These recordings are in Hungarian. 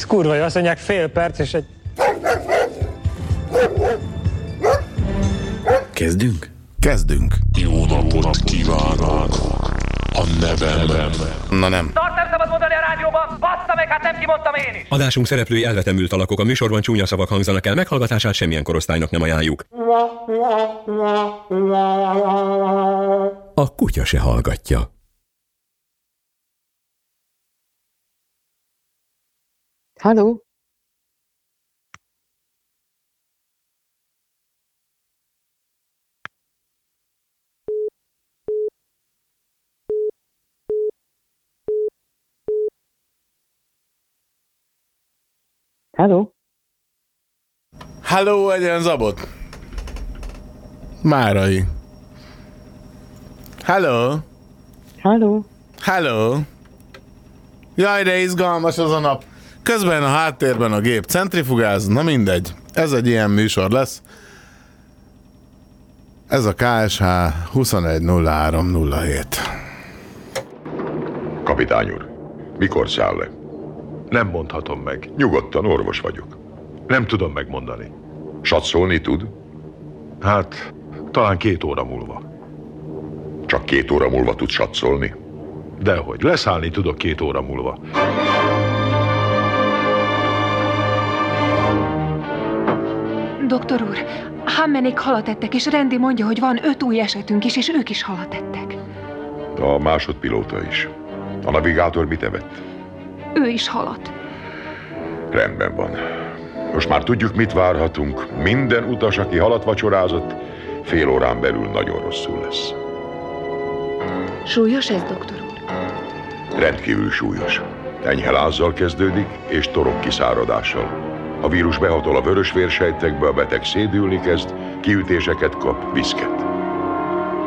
Ez kurva jó, azt mondják fél perc, és egy... Kezdünk? Kezdünk. Jó napot kívánok! A nevemben. Na nem. Tart nem szabad mondani a rádióban, bassza meg, hát nem kimondtam én is. Adásunk szereplői elvetemült alakok, a műsorban csúnya szavak hangzanak el, meghallgatását semmilyen korosztálynak nem ajánljuk. A kutya se hallgatja. Haló? Haló? Halló, egyen zabot. Márai. Halló. Haló? Halló. Jaj, de izgalmas az a nap. Közben a háttérben a gép centrifugáz, na mindegy. Ez egy ilyen műsor lesz. Ez a KSH 210307. Kapitány úr, mikor száll le? Nem mondhatom meg. Nyugodtan, orvos vagyok. Nem tudom megmondani. Satszolni tud? Hát, talán két óra múlva. Csak két óra múlva tud satszolni? Dehogy, leszállni tudok két óra múlva. Doktor úr, Hammenék halat ettek, és Rendi mondja, hogy van öt új esetünk is, és ők is halat ettek. A másodpilóta is. A navigátor mit evett? Ő is halat. Rendben van. Most már tudjuk, mit várhatunk. Minden utas, aki halat vacsorázott, fél órán belül nagyon rosszul lesz. Súlyos ez, doktor úr? Rendkívül súlyos. Enyhe lázzal kezdődik, és torok kiszáradással. A vírus behatol a vörös vérsejtekbe, a beteg szédülni kezd, kiütéseket kap, viszket.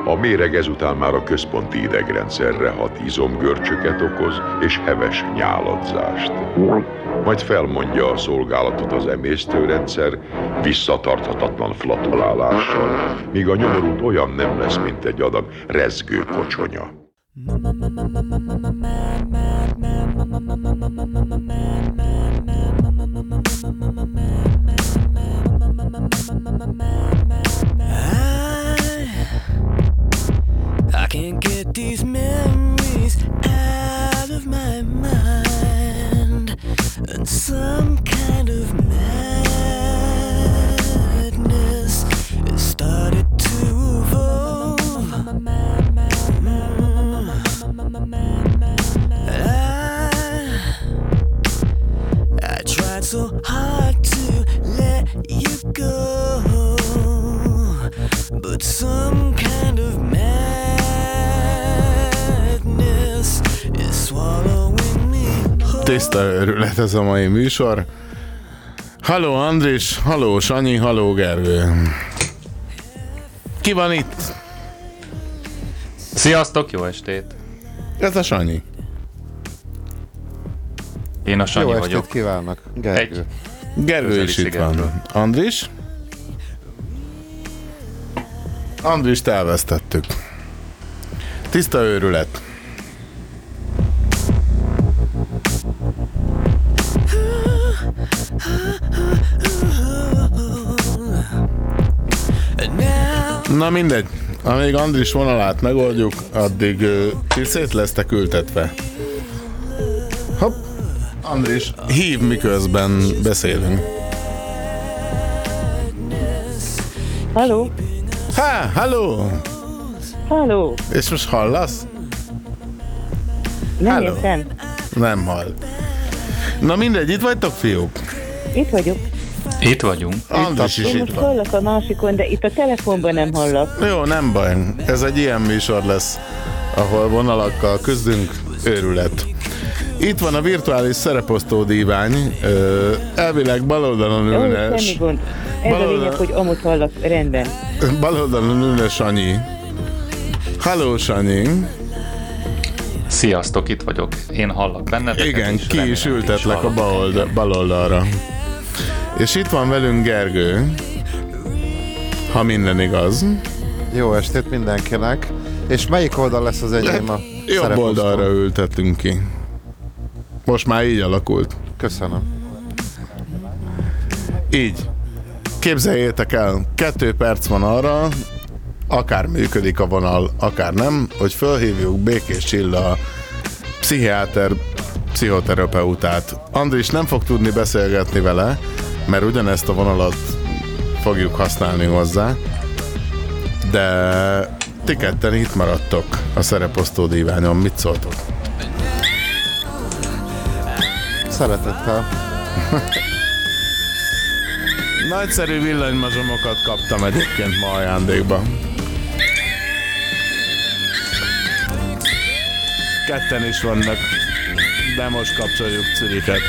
A méreg ezután már a központi idegrendszerre hat izomgörcsöket okoz, és heves nyáladzást. Majd felmondja a szolgálatot az emésztőrendszer visszatarthatatlan flatulálással, míg a nyomorult olyan nem lesz, mint egy adag rezgő kocsonya. So hard to let you go, but some kind of madness is swallowing me Tiszta őrület ez a mai műsor. Halló Andris, halló Sanyi, halló Gergő. Ki van itt? Sziasztok, jó estét! Ez a Sanyi. Én a Sanyi Jó vagyok. estét kívánok, Gergő. Egy. Gergő is itt van. Andris? Andrist elvesztettük. Tiszta őrület. Na mindegy. Amíg Andris vonalát megoldjuk, addig ti szét lesztek ültetve. Hopp. Andris, hív miközben beszélünk. Haló? Há, halló! Haló? És most hallasz? Nem Halló. értem. Nem hall. Na mindegy, itt vagytok fiúk? Itt vagyok. Itt vagyunk. Andris is Én itt most van. hallak a másikon, de itt a telefonban nem hallak. Jó, nem baj. Ez egy ilyen műsor lesz, ahol vonalakkal küzdünk, őrület. Itt van a virtuális szereposztó dívány, elvileg baloldalon ülne, semmi gond. Ez a Valahol- lényeg, hogy amúgy hallak. Rendben. baloldalon ülne Sanyi. Halló Sanyi. Sziasztok, itt vagyok. Én hallak benneteket. Igen, és ki is ültetlek a hallatok baloldal, engem. És itt van velünk Gergő. Ha minden igaz. Jó estét mindenkinek. És melyik oldal lesz az enyém a Jobb oldalra ültettünk ki. Most már így alakult. Köszönöm. Így. Képzeljétek el, kettő perc van arra, akár működik a vonal, akár nem, hogy fölhívjuk Békés Csilla pszichiáter, pszichoterapeutát. Andris nem fog tudni beszélgetni vele, mert ugyanezt a vonalat fogjuk használni hozzá, de ti ketten itt maradtok a szereposztó díványon. Mit szóltok? Szeretettel. Nagyszerű villanymazsomokat kaptam egyébként ma ajándékba. Ketten is vannak, de most kapcsoljuk Cüriket.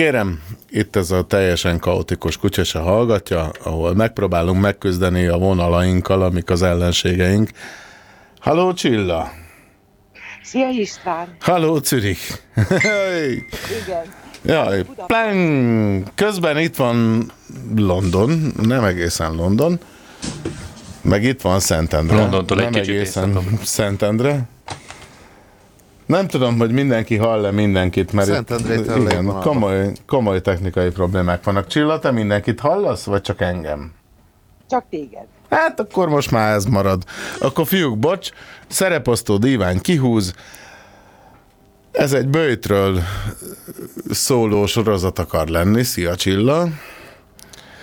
Kérem, itt ez a teljesen kaotikus kutya se hallgatja, ahol megpróbálunk megküzdeni a vonalainkkal, amik az ellenségeink. Halló Csilla! Szia István! Halló Zürich! Igen. Jaj, pleng! Közben itt van London, nem egészen London, meg itt van Szentendre. Londontól egy nem kicsit egészen Szentendre. Nem tudom, hogy mindenki hall-e mindenkit, mert itt, Szentendrétől igen, komoly, komoly technikai problémák vannak. Csilla, te mindenkit hallasz, vagy csak engem? Csak téged. Hát akkor most már ez marad. Akkor fiúk, bocs, szereposztó dívány kihúz. Ez egy bőjtről szóló sorozat akar lenni. Szia Csilla!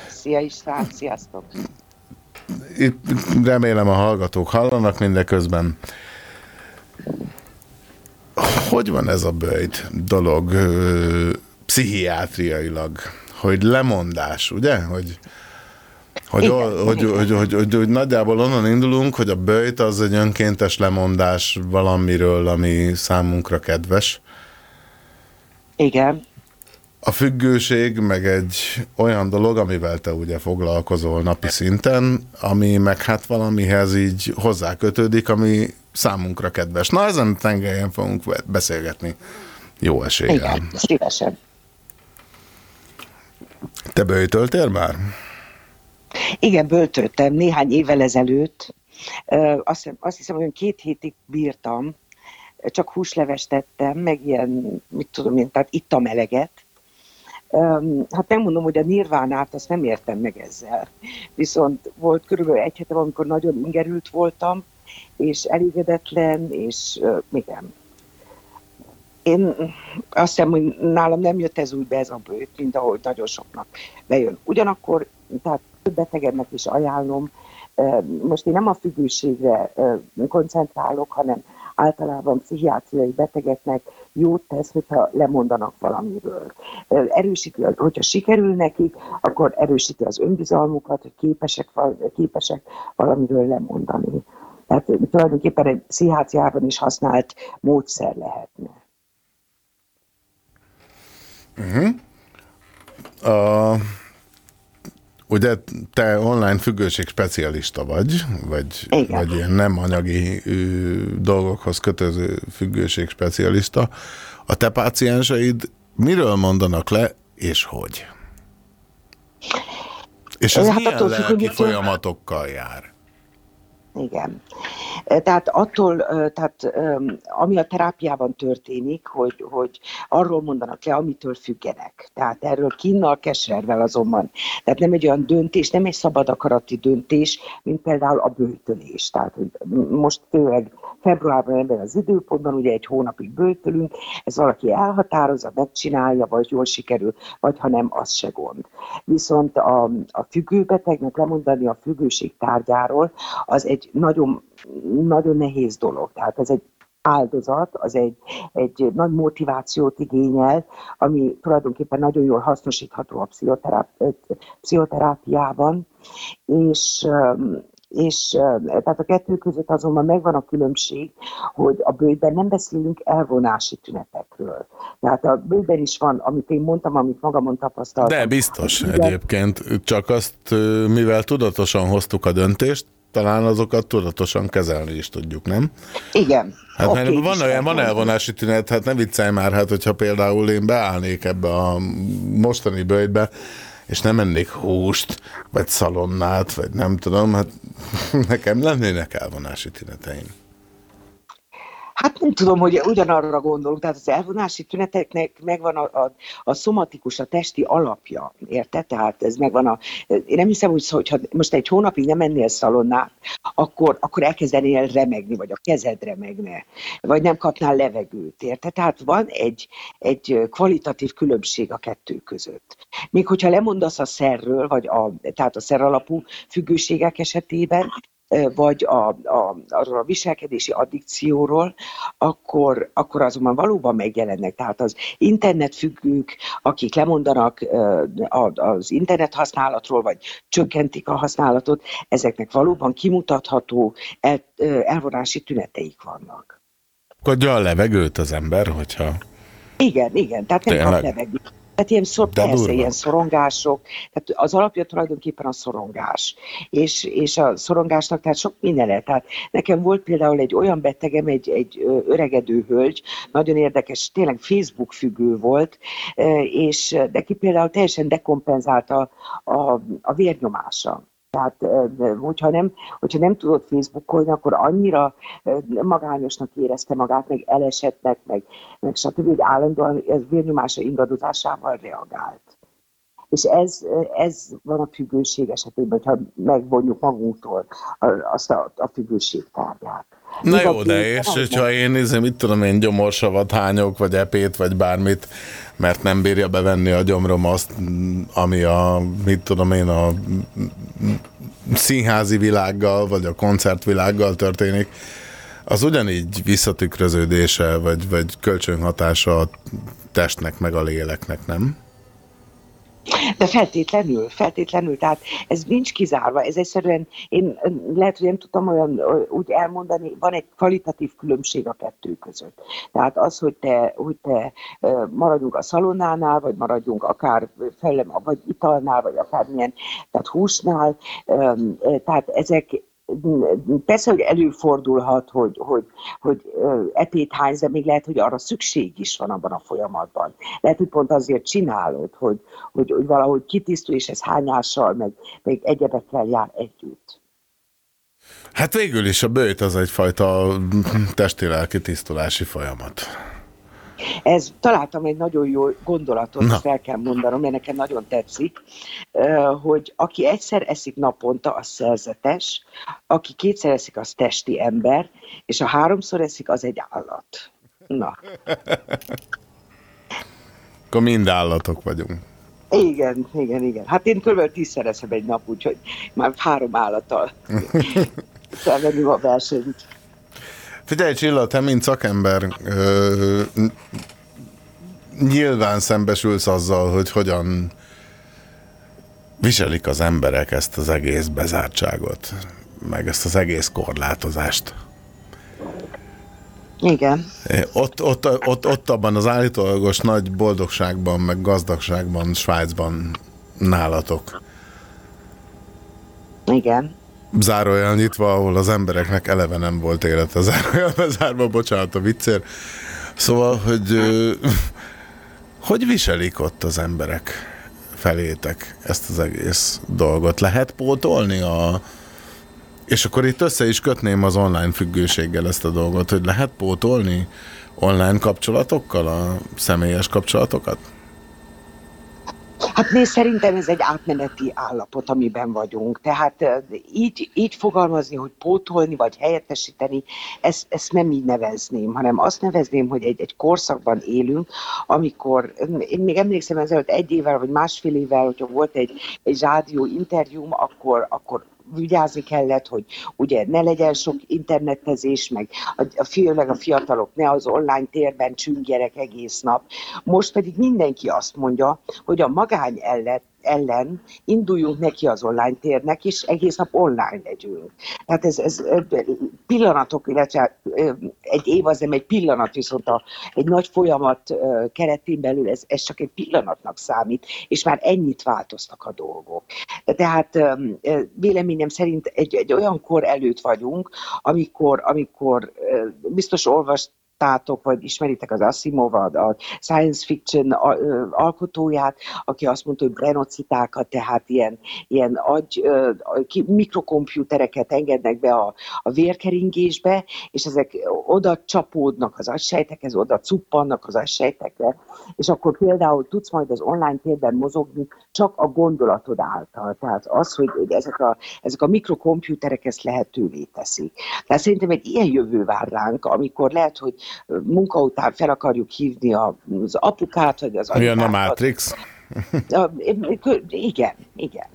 Szia István, sziasztok! Itt remélem a hallgatók hallanak mindeközben. Hogy van ez a bőjt dolog pszichiátriailag? Hogy lemondás, ugye? Hogy, hogy, Igen, hogy, hogy, igen. hogy, hogy, hogy, hogy nagyjából onnan indulunk, hogy a bőjt az egy önkéntes lemondás valamiről, ami számunkra kedves. Igen. A függőség meg egy olyan dolog, amivel te ugye foglalkozol napi szinten, ami meg hát valamihez így hozzákötődik, ami számunkra kedves. Na ezen a tengelyen fogunk beszélgetni. Jó eséllyel. Igen, szívesen. Te bőjtöltél már? Igen, böltöltem néhány évvel ezelőtt. Azt, hiszem- azt hiszem, hogy két hétig bírtam, csak húslevest tettem, meg ilyen, mit tudom én, tehát ittam eleget. Hát nem mondom, hogy a nirvánát azt nem értem meg ezzel. Viszont volt körülbelül egy hetem, amikor nagyon ingerült voltam, és elégedetlen, és ö, igen. Én azt hiszem, hogy nálam nem jött ez úgy be ez a bőt, mint ahogy nagyon soknak bejön. Ugyanakkor, tehát több betegednek is ajánlom, most én nem a függőségre koncentrálok, hanem általában pszichiátriai betegeknek jót tesz, hogyha lemondanak valamiről. Erősíti, hogyha sikerül nekik, akkor erősíti az önbizalmukat, hogy képesek, képesek valamiről lemondani. Tehát tulajdonképpen egy pszichiátriában is használt módszer lehetne. A, ugye te online függőség specialista vagy, vagy, Igen. vagy ilyen nem anyagi ö, dolgokhoz kötöző függőség specialista. A te pácienseid miről mondanak le, és hogy? És ez Hát milyen attól lelki folyamatokkal jár? Igen. Tehát attól, tehát ami a terápiában történik, hogy, hogy arról mondanak le, amitől függenek. Tehát erről kinnal, keservel azonban. Tehát nem egy olyan döntés, nem egy szabad akarati döntés, mint például a bőtölés. Tehát hogy most főleg februárban ebben az időpontban, ugye egy hónapig bőtölünk, ez valaki elhatározza, megcsinálja, vagy jól sikerül, vagy ha nem, az se gond. Viszont a, a függőbetegnek lemondani a függőség tárgyáról, az egy nagyon, nagyon nehéz dolog. Tehát ez egy áldozat, az egy, egy nagy motivációt igényel, ami tulajdonképpen nagyon jól hasznosítható a pszichoteráp, pszichoterápiában, és és tehát a kettő között azonban megvan a különbség, hogy a bőjben nem beszélünk elvonási tünetekről. Tehát a bőjben is van, amit én mondtam, amit magamon tapasztaltam. De biztos Igen. egyébként, csak azt, mivel tudatosan hoztuk a döntést, talán azokat tudatosan kezelni is tudjuk, nem? Igen. Hát okay, mert van olyan, van elvonási tünet, hát ne viccelj már, hát hogyha például én beállnék ebbe a mostani bőjtbe, és nem ennék húst, vagy szalonnát, vagy nem tudom, hát nekem lennének elvonási tüneteim. Hát nem tudom, hogy ugyanarra gondolunk, tehát az elvonási tüneteknek megvan a, a, a szomatikus, a testi alapja, érted? Tehát ez megvan a... Én nem hiszem, hogy hogyha most egy hónapig nem mennél szalonnát, akkor, akkor elkezdenél remegni, vagy a kezed remegne, vagy nem kapnál levegőt, érted? Tehát van egy, egy kvalitatív különbség a kettő között. Még hogyha lemondasz a szerről, vagy a, tehát a szer alapú függőségek esetében, vagy a, a, arról a viselkedési addikcióról, akkor, akkor azonban valóban megjelennek. Tehát az internetfüggők, akik lemondanak az internet használatról, vagy csökkentik a használatot, ezeknek valóban kimutatható el, elvonási tüneteik vannak. Kodja a levegőt az ember, hogyha... Igen, igen, tehát nem kap levegőt. Tehát ilyen, szor, persze, ilyen szorongások, tehát az alapja tulajdonképpen a szorongás. És, és a szorongásnak tehát sok minden Tehát nekem volt például egy olyan betegem, egy, egy öregedő hölgy, nagyon érdekes, tényleg Facebook függő volt, és neki például teljesen dekompenzálta a, a vérnyomása. Tehát, hogyha nem, hogyha nem tudott Facebookolni, akkor annyira magányosnak érezte magát, meg elesettnek, meg, meg stb., hogy állandóan ez vérnyomása ingadozásával reagált. És ez, ez van a függőség esetében, hogyha megvonjuk magunktól azt a, a függőség tárgyát. Na jó, de és hogyha én nézem, mit tudom én, gyomorsavat hányok, vagy epét, vagy bármit, mert nem bírja bevenni a gyomrom azt, ami a, mit tudom én, a színházi világgal, vagy a koncertvilággal történik, az ugyanígy visszatükröződése, vagy, vagy kölcsönhatása a testnek, meg a léleknek, nem? De feltétlenül, feltétlenül, tehát ez nincs kizárva, ez egyszerűen, én lehet, hogy nem tudtam olyan úgy elmondani, van egy kvalitatív különbség a kettő között. Tehát az, hogy te, hogy te maradjunk a szalonnánál, vagy maradjunk akár felem, vagy italnál, vagy akármilyen, tehát húsnál, tehát ezek, persze, hogy előfordulhat, hogy, hogy, hogy epét hánysz, de még lehet, hogy arra szükség is van abban a folyamatban. Lehet, hogy pont azért csinálod, hogy, hogy, hogy valahogy kitisztul, és ez hányással, meg, meg egyebekkel jár együtt. Hát végül is a bőjt az egyfajta testi-lelki tisztulási folyamat. Ez találtam egy nagyon jó gondolatot, Na. fel kell mondanom, mert nekem nagyon tetszik, hogy aki egyszer eszik naponta, az szerzetes, aki kétszer eszik, az testi ember, és a háromszor eszik, az egy állat. Na. Akkor mind állatok vagyunk. Igen, igen, igen. Hát én kb. tízszer eszem egy nap, úgyhogy már három állattal felvegyünk a versenyt. Figyelj Csilla, te mint szakember ö, nyilván szembesülsz azzal, hogy hogyan viselik az emberek ezt az egész bezártságot, meg ezt az egész korlátozást. Igen. Ott, ott, ott, ott abban az állítólagos nagy boldogságban, meg gazdagságban, Svájcban nálatok. Igen zárójel nyitva, ahol az embereknek eleve nem volt élete zárójel bezárva, bocsánat a viccér. Szóval, hogy hogy viselik ott az emberek felétek ezt az egész dolgot? Lehet pótolni a, És akkor itt össze is kötném az online függőséggel ezt a dolgot, hogy lehet pótolni online kapcsolatokkal a személyes kapcsolatokat? Hát nézd, szerintem ez egy átmeneti állapot, amiben vagyunk. Tehát így, így fogalmazni, hogy pótolni vagy helyettesíteni, ezt, ezt nem így nevezném, hanem azt nevezném, hogy egy, egy korszakban élünk, amikor, én még emlékszem ezelőtt egy évvel vagy másfél évvel, hogyha volt egy, egy rádió interjúm, akkor, akkor vigyázni kellett, hogy ugye ne legyen sok internetezés, meg a, főleg a fiatalok ne az online térben csüngjerek egész nap. Most pedig mindenki azt mondja, hogy a magány ellen, ellen induljunk neki az online térnek, és egész nap online legyünk. Tehát ez, ez pillanatok, illetve egy év az nem egy pillanat, viszont a, egy nagy folyamat keretén belül ez, ez csak egy pillanatnak számít, és már ennyit változtak a dolgok. Tehát véleményem szerint egy, egy olyan kor előtt vagyunk, amikor, amikor biztos olvast láttátok, vagy ismeritek az Asimovot, a science fiction alkotóját, aki azt mondta, hogy brenocitákat, tehát ilyen, ilyen agy, mikrokomputereket engednek be a, a vérkeringésbe, és ezek oda csapódnak az agysejtekhez, oda cuppannak az agysejtekre, és akkor például tudsz majd az online térben mozogni csak a gondolatod által. Tehát az, hogy ezek a, ezek a mikrokomputerek ezt lehetővé teszik. Tehát szerintem egy ilyen jövő vár ránk, amikor lehet, hogy munka után fel akarjuk hívni az apukát, vagy az Olyan a Matrix? Igen, igen.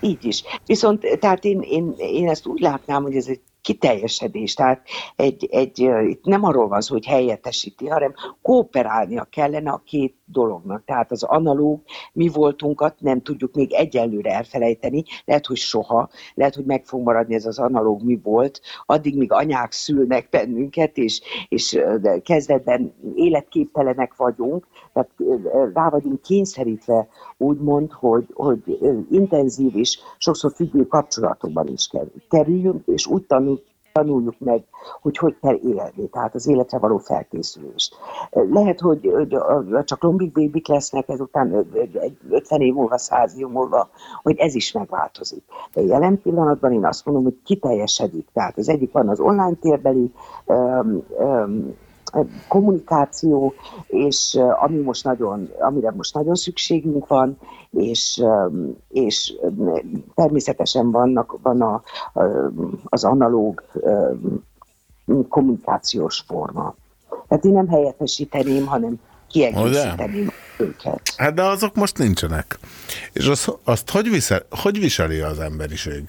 Így is. Viszont tehát én, én, én ezt úgy látnám, hogy ez egy kiteljesedés. Tehát egy, egy, itt nem arról van szó, hogy helyettesíti, hanem kooperálnia kellene a két dolognak. Tehát az analóg mi voltunkat nem tudjuk még egyelőre elfelejteni, lehet, hogy soha, lehet, hogy meg fog maradni ez az analóg mi volt, addig, míg anyák szülnek bennünket, és, és kezdetben életképtelenek vagyunk, tehát rá vagyunk kényszerítve úgymond, hogy, hogy intenzív és sokszor függő kapcsolatokban is kerüljünk, és úgy tanul, tanuljuk meg, hogy hogy kell élni, tehát az életre való felkészülést. Lehet, hogy csak lombik bébik lesznek ezután 50 év múlva, 100 év múlva, hogy ez is megváltozik. De jelen pillanatban én azt mondom, hogy kiteljesedik. Tehát az egyik van az online térbeli um, um, kommunikáció, és ami most nagyon, amire most nagyon szükségünk van, és, és természetesen vannak, van a, az analóg kommunikációs forma. Tehát én nem helyettesíteném, hanem kiegészíteném de? őket. Hát de azok most nincsenek. És azt, azt hogy, visel, hogy viseli az emberiség?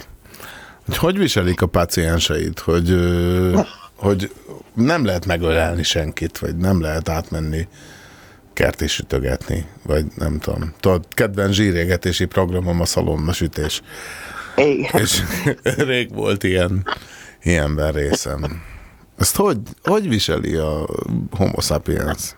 Hogy, hogy viselik a pácienseit, hogy hogy nem lehet megölelni senkit, vagy nem lehet átmenni kerti sütögetni, vagy nem tudom. Tudod, kedvenc zsírégetési programom a szalonnasütés. Igen. És rég volt ilyen, ilyenben részem. Ezt hogy, hogy viseli a homo sapiens?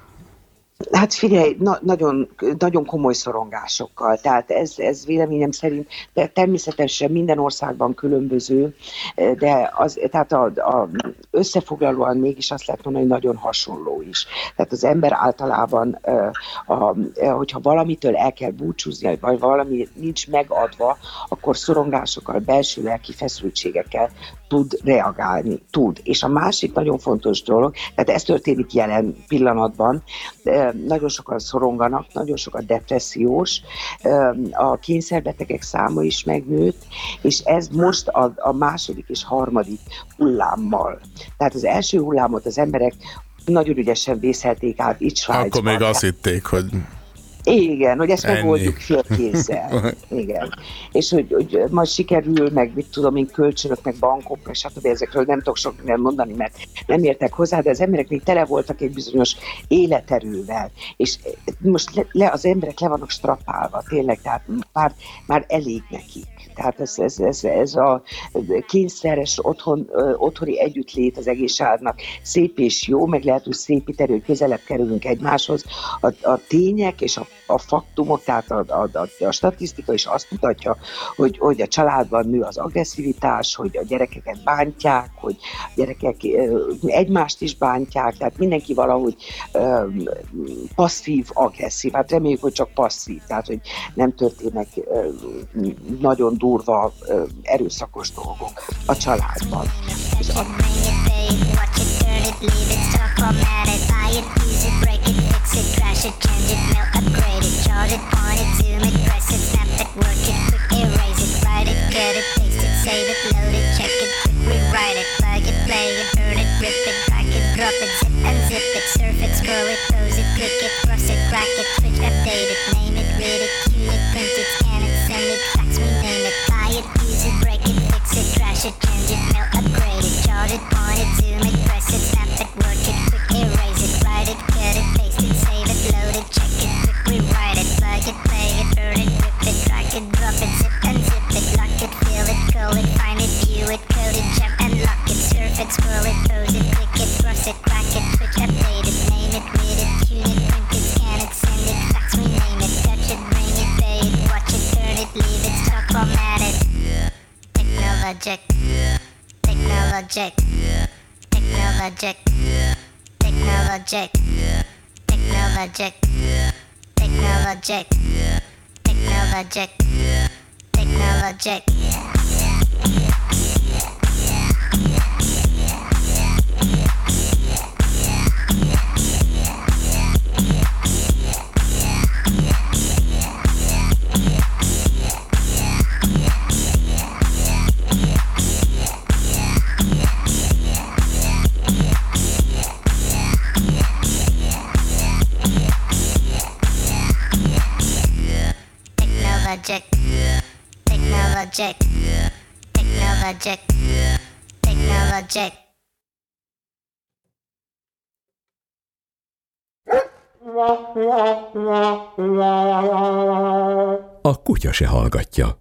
Hát figyelj, na, nagyon, nagyon komoly szorongásokkal, tehát ez, ez véleményem szerint de természetesen minden országban különböző, de az, tehát a, a összefoglalóan mégis azt lehet mondani, hogy nagyon hasonló is. Tehát az ember általában, a, a, hogyha valamitől el kell búcsúzni, vagy valami nincs megadva, akkor szorongásokkal, belső lelki feszültségekkel tud reagálni, tud. És a másik nagyon fontos dolog, tehát ez történik jelen pillanatban, nagyon sokan szoronganak, nagyon sok a depressziós, a kényszerbetegek száma is megnőtt, és ez most a, a második és harmadik hullámmal. Tehát az első hullámot az emberek nagyon ügyesen vészelték át itt Svájcban. Akkor még azt hitték, hogy igen, hogy ezt Ennyi. megoldjuk félkézzel. Igen. És hogy, hogy majd sikerül, meg mit tudom én, kölcsönök, meg bankok, meg stb. ezekről nem tudok sok mindent mondani, mert nem értek hozzá, de az emberek még tele voltak egy bizonyos életerővel. És most le, le az emberek le vannak strapálva, tényleg, tehát már, már elég nekik. Tehát ez, ez, ez, ez a kényszeres otthon, otthoni együttlét az egész családnak szép és jó, meg lehet, hogy szépíteni, hogy közelebb kerülünk egymáshoz. A, a tények és a a faktumok, tehát a, a, a, a statisztika is azt mutatja, hogy, hogy a családban nő az agresszivitás, hogy a gyerekeket bántják, hogy a gyerekek egymást is bántják, tehát mindenki valahogy ö, passzív, agresszív. Hát reméljük, hogy csak passzív, tehát hogy nem történnek ö, nagyon durva, ö, erőszakos dolgok a családban. És a, fix it, crash it, change it, mail upgrade it, charge it, point it, zoom it, press it, snap it, work it, quick erase it, write it, cut it, paste it, save it, load it, check it, quick rewrite it, plug it, play it, burn it, rip it, crack it, drop it, zip unzip it, surf it, scroll it, pose it, click it, cross it, crack it, switch, update it, name it, read it, cue it, print it, scan it, send it, fax, rename it, buy it, use it, break it, fix it, trash it, change it. it, scroll it, pose it, click it, thrust it, crack it, switch, update it, name it, read it, tune it, print it, scan it, send it, fax, rename it, touch it, ring it, pay it, watch it, turn it, leave it, stock format it. Technologic, technologic, technologic, technologic, technologic, technologic, technologic, technologic. Technologic. Technologic. Technologic. Technologic. A kutya se hallgatja.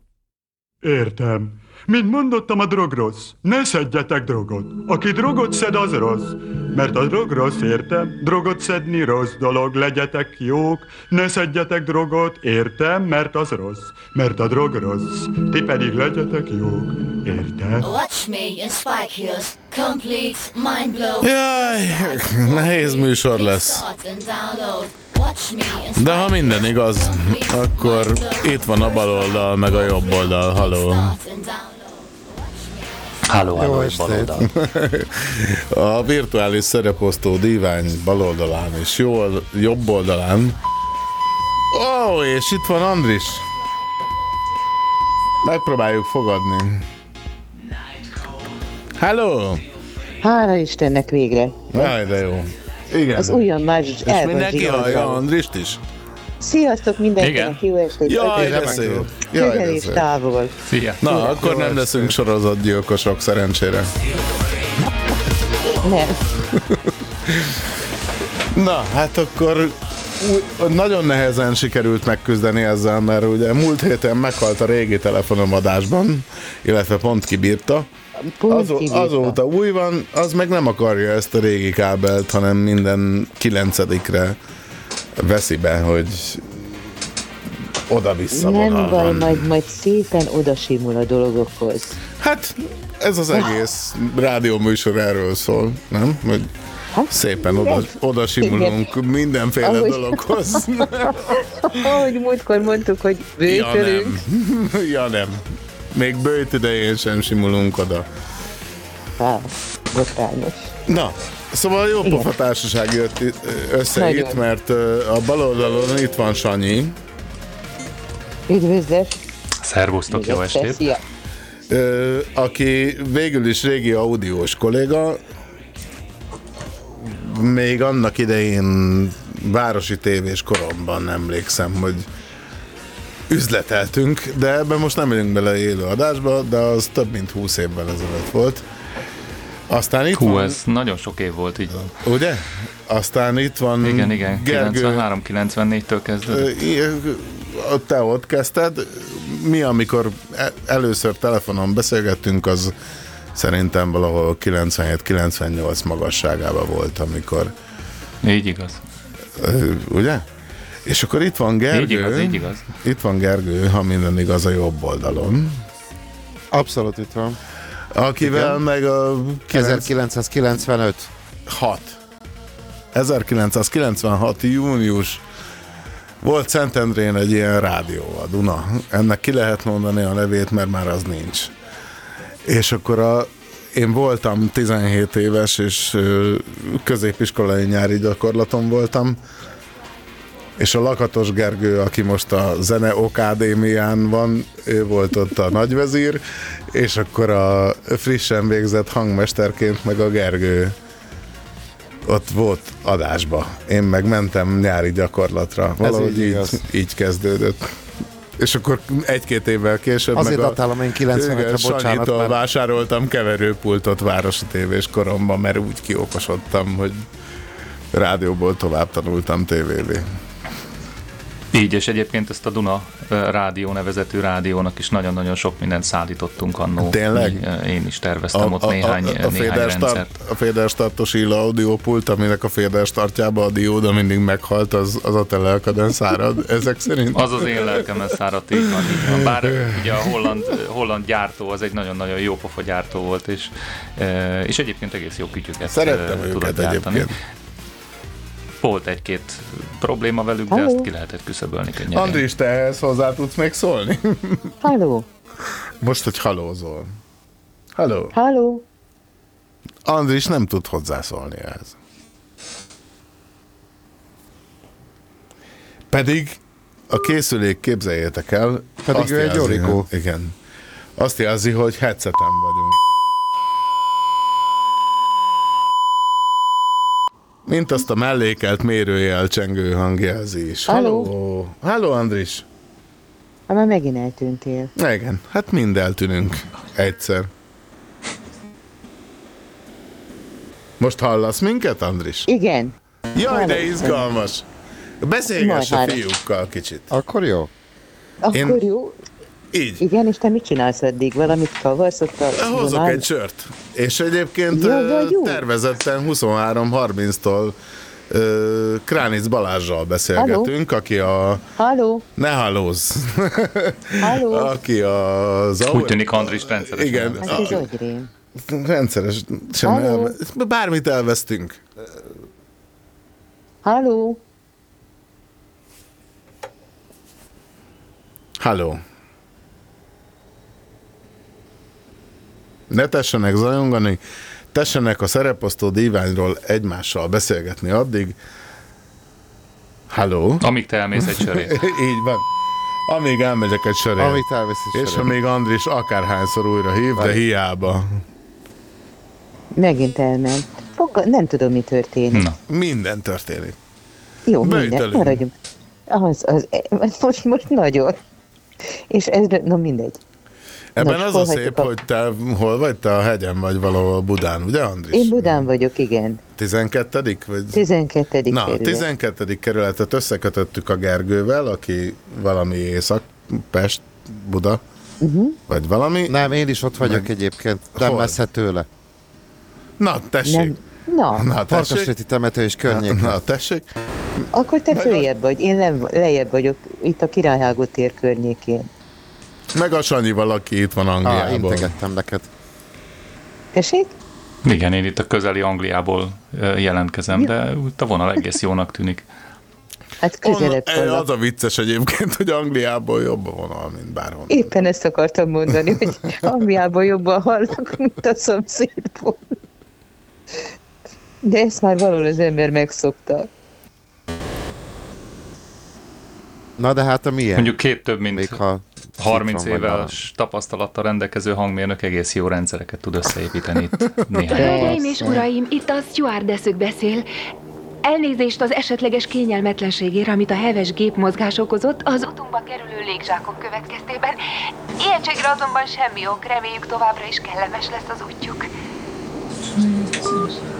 Értem. Mint mondottam, a drog rossz. Ne szedjetek drogot. Aki drogot szed, az rossz. Mert a drog rossz, értem? Drogot szedni rossz dolog, legyetek jók. Ne szedjetek drogot, értem? Mert az rossz. Mert a drog rossz. Ti pedig legyetek jók. Értem? Watch me in Spike Hills, complete mind blow. Jaj, nehéz műsor lesz. De ha minden igaz, akkor itt van a bal oldal, meg a jobb oldal. Haló. Jó halló, estét. baloldal. A virtuális szereposztó divány bal oldalán és jó, jobb oldalán. Ó, oh, és itt van Andris. Megpróbáljuk fogadni. Hello! Hála Istennek végre. Jaj, de jó. Igen. Az ujjam már és mindenki hallja Andrist is? Sziasztok mindenkinek, jó estét. Jaj, de szép. Jaj, de szép. távol. Szia. Na, akkor nem leszünk sorozatgyilkosok szerencsére. Nem. Na, hát akkor nagyon nehezen sikerült megküzdeni ezzel, mert ugye múlt héten meghalt a régi telefonom adásban, illetve pont kibírta. Pont Azó, kibírta. azóta új van, az meg nem akarja ezt a régi kábelt, hanem minden kilencedikre veszi be, hogy oda-vissza Nem vonal baj, van. majd, majd szépen odasimul a dolgokhoz. Hát ez az egész rádióműsor erről szól, nem? Hogy szépen oda, oda simulunk mindenféle Ahogy- dologhoz. Ahogy múltkor mondtuk, hogy Ja bőtölünk. nem. ja nem. Még bőjt idején sem simulunk oda. Á, botrányos. Na, szóval jó pofa társaság jött össze Nagyon. itt, mert a bal oldalon itt van Sanyi, Üdvözlet. Szervusztok, jó estét. Szia. aki végül is régi audiós kolléga, még annak idején városi tévés koromban emlékszem, hogy üzleteltünk, de ebben most nem megyünk bele élő adásba, de az több mint 20 évvel ezelőtt volt. Aztán itt Hú, van, ez nagyon sok év volt, így van. ugye? Aztán itt van Igen, igen, Gergő, 93-94-től kezdődött. Te ott kezdted. Mi, amikor e- először telefonon beszélgettünk, az szerintem valahol 97-98 magasságában volt, amikor, Így igaz. ugye? És akkor itt van Gergő. Így igaz, így igaz. Itt van Gergő, ha minden igaz a jobb oldalon. Abszolút itt van. Akivel Igen. meg a 1995. 6. 1996. június volt Szentendrén egy ilyen rádió, a Duna. Ennek ki lehet mondani a nevét, mert már az nincs. És akkor a, én voltam 17 éves, és középiskolai nyári gyakorlaton voltam, és a Lakatos Gergő, aki most a Zene Akadémián van, ő volt ott a nagyvezír, és akkor a frissen végzett hangmesterként meg a Gergő ott volt adásba. Én meg mentem nyári gyakorlatra. Valahogy így így, igaz. így kezdődött. És akkor egy-két évvel később Azért meg a, datálom én 95-re, igen, bocsánat, mert- vásároltam keverőpultot városi tévés koromban, mert úgy kiokosodtam, hogy rádióból tovább tanultam tévévé. Így, és egyébként ezt a Duna rádió nevezetű rádiónak is nagyon-nagyon sok mindent szállítottunk annó. Tényleg? Én is terveztem ott néhány, a, a, néhány rendszert. start, a Fader startos illa audiopult, aminek a Fader startjába a dióda mindig meghalt, az, az a te lelkeden szárad, ezek szerint? Az az én lelkemen száradt, így van, így van. Bár ugye a holland, holland gyártó az egy nagyon-nagyon jó pofa gyártó volt, és, és egyébként egész jó kütyüket Szerettem tudott gyártani. egyébként. Volt egy-két probléma velük, de Halló? ezt ki lehetett küszöbölni könnyen. Andris, te ehhez hozzá tudsz még szólni? Halló, Most, hogy halózol. Halló. halló. Andris nem tud hozzászólni ehhez. Pedig a készülék, képzeljétek el, Pedig azt ő egy jelzi, origó. hogy- Igen. Azt jelzi, hogy headseten vagyunk. Mint azt a mellékelt mérőjel csengő hang jelzi is. Halló? Halló, Andris. Ha már megint eltűntél. Igen, hát mind eltűnünk egyszer. Most hallasz minket, Andris? Igen. Jaj, de Hallom. izgalmas! Beszélgess a fiúkkal kicsit. Akkor jó. Akkor Én- jó. Így. Igen, és te mit csinálsz addig? Valamit kavarsz ott a Hozok vonal? egy sört. És egyébként Jó, jó. tervezetten 23.30-tól ö, Kránic Balázsral beszélgetünk, aki a... Halló, Ne hallózz! halló. aki az... Úgy tűnik Andris rendszeresen. Igen, Hát ez agyrém. rendszeres. Sem elve, bármit elvesztünk. Halló. Halló. Ne tessenek zajongani, tessenek a szereposztó díványról egymással beszélgetni addig. Halló. Amíg te elmész egy sörét. Így van. Amíg elmegyek egy sörért. Amit elvesz egy És sörért. amíg Andris akárhányszor újra hív, de Várj. hiába. Megint elment. Foga, nem tudom, mi történik. Na. Minden történik. Jó, minden. Böjtölünk. Maradjunk. Az, az, most, most nagyon. És ez, na mindegy. Ebben Nos, az a szép, a- hogy te hol vagy? Te a hegyen vagy valahol Budán, ugye Andris? Én Budán vagyok, igen. 12 vagy? 12. Na, kerület. 12. kerületet összekötöttük a Gergővel, aki valami észak, Pest, Buda, Uh-huh. vagy valami. Nem, én is ott vagyok Meg- egyébként. Nem Hol? messze tőle. Na, tessék. Nem. Na, Na, tessék. Farkasréti temetős környék. Na, tessék. akkor te följebb vagy, én nem, lejjebb vagyok, itt a Királyhágó tér környékén. Meg a Sanyi valaki itt van Ah, Angliából. integettem neked. Tessék? Igen, én itt a közeli Angliából jelentkezem, de úgy a vonal egész jónak tűnik. Hát közelebb On, az a vicces egyébként, hogy Angliából jobb a vonal, mint bárhol. Éppen ezt akartam mondani, hogy Angliában jobban hallnak, mint a szomszédból. De ezt már valahol az ember megszokta. Na de hát a milyen? Mondjuk két több mint Még ha 30 szitron vagy éves tapasztalattal rendelkező hangmérnök egész jó rendszereket tud összeépíteni itt néhány. Hölgyeim és uraim, itt a stewardessük beszél. Elnézést az esetleges kényelmetlenségére, amit a heves gépmozgás okozott az utunkba kerülő légzsákok következtében. Ilyenségre azonban semmi ok, reméljük továbbra is kellemes lesz az útjuk.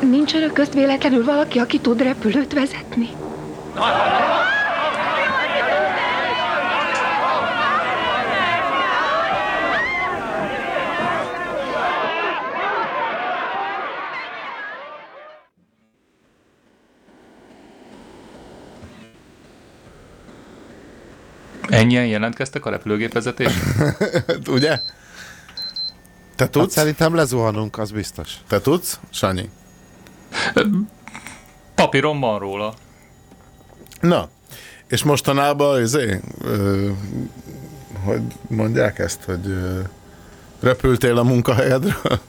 Nincs önök közt véletlenül valaki, aki tud repülőt vezetni? Ennyien jelentkeztek a repülőgépvezetésre? Ugye? Te tudsz? Hát szerintem lezuhanunk, az biztos. Te tudsz, Sanyi? Papíron van róla. Na, és mostanában, izé, ö, hogy mondják ezt, hogy ö, repültél a munkahelyedről?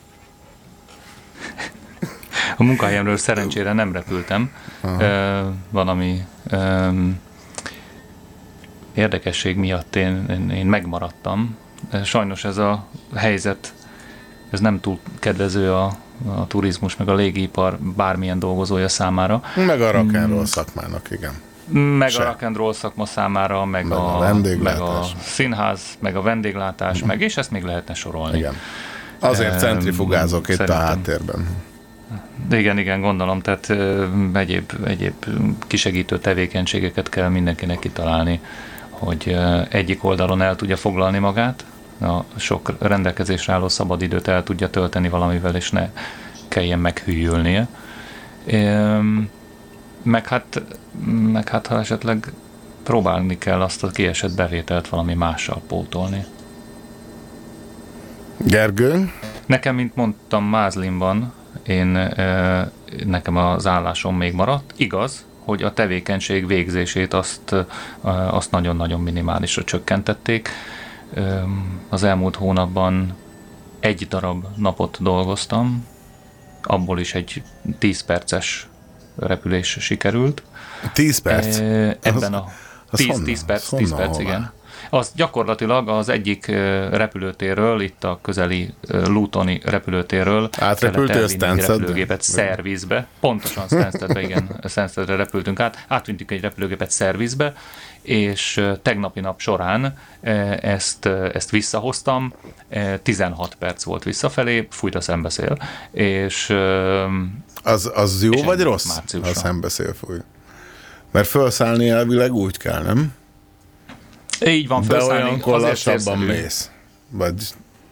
A munkahelyemről szerencsére nem repültem. Ö, valami ö, érdekesség miatt én, én, én megmaradtam. Sajnos ez a helyzet, ez nem túl kedvező a, a turizmus, meg a légipar bármilyen dolgozója számára. Meg a rock'n'roll szakmának, igen. Meg Se. a rock and roll szakma számára, meg, Meg a a, meg a színház, meg a vendéglátás, meg és ezt még lehetne sorolni. Igen. Azért centrifugázok itt a szerintem. háttérben. Igen, igen, gondolom, tehát egyéb, egyéb kisegítő tevékenységeket kell mindenkinek kitalálni, hogy egyik oldalon el tudja foglalni magát, a sok rendelkezésre álló szabadidőt el tudja tölteni valamivel, és ne kelljen meghűlnie. Meg hát, meg hát, ha esetleg próbálni kell azt a kiesett bevételt valami mással pótolni. Gergő? Nekem, mint mondtam, Mázlinban én, nekem az állásom még maradt. Igaz, hogy a tevékenység végzését azt, azt nagyon-nagyon minimálisra csökkentették. Az elmúlt hónapban egy darab napot dolgoztam, abból is egy 10 perces repülés sikerült. 10 perc? Ebben Az- a az 10, honnan? 10 perc, Az 10 honnan, perc, igen. Az gyakorlatilag az egyik repülőtérről, itt a közeli Lutoni repülőtérről Átrepültél Stanstedbe? repülőgépet szervizbe. Pontosan Stanstedbe, igen, Stanstedre repültünk át. Átvintünk egy repülőgépet szervizbe, és tegnapi nap során ezt, ezt visszahoztam. Ö, 16 perc volt visszafelé, fújt a szembeszél, és Az, az jó és vagy rossz? márciusra. A szembeszél fúj. Mert felszállni elvileg úgy kell, nem? Így van, De olyankor lassabban mész. Vagy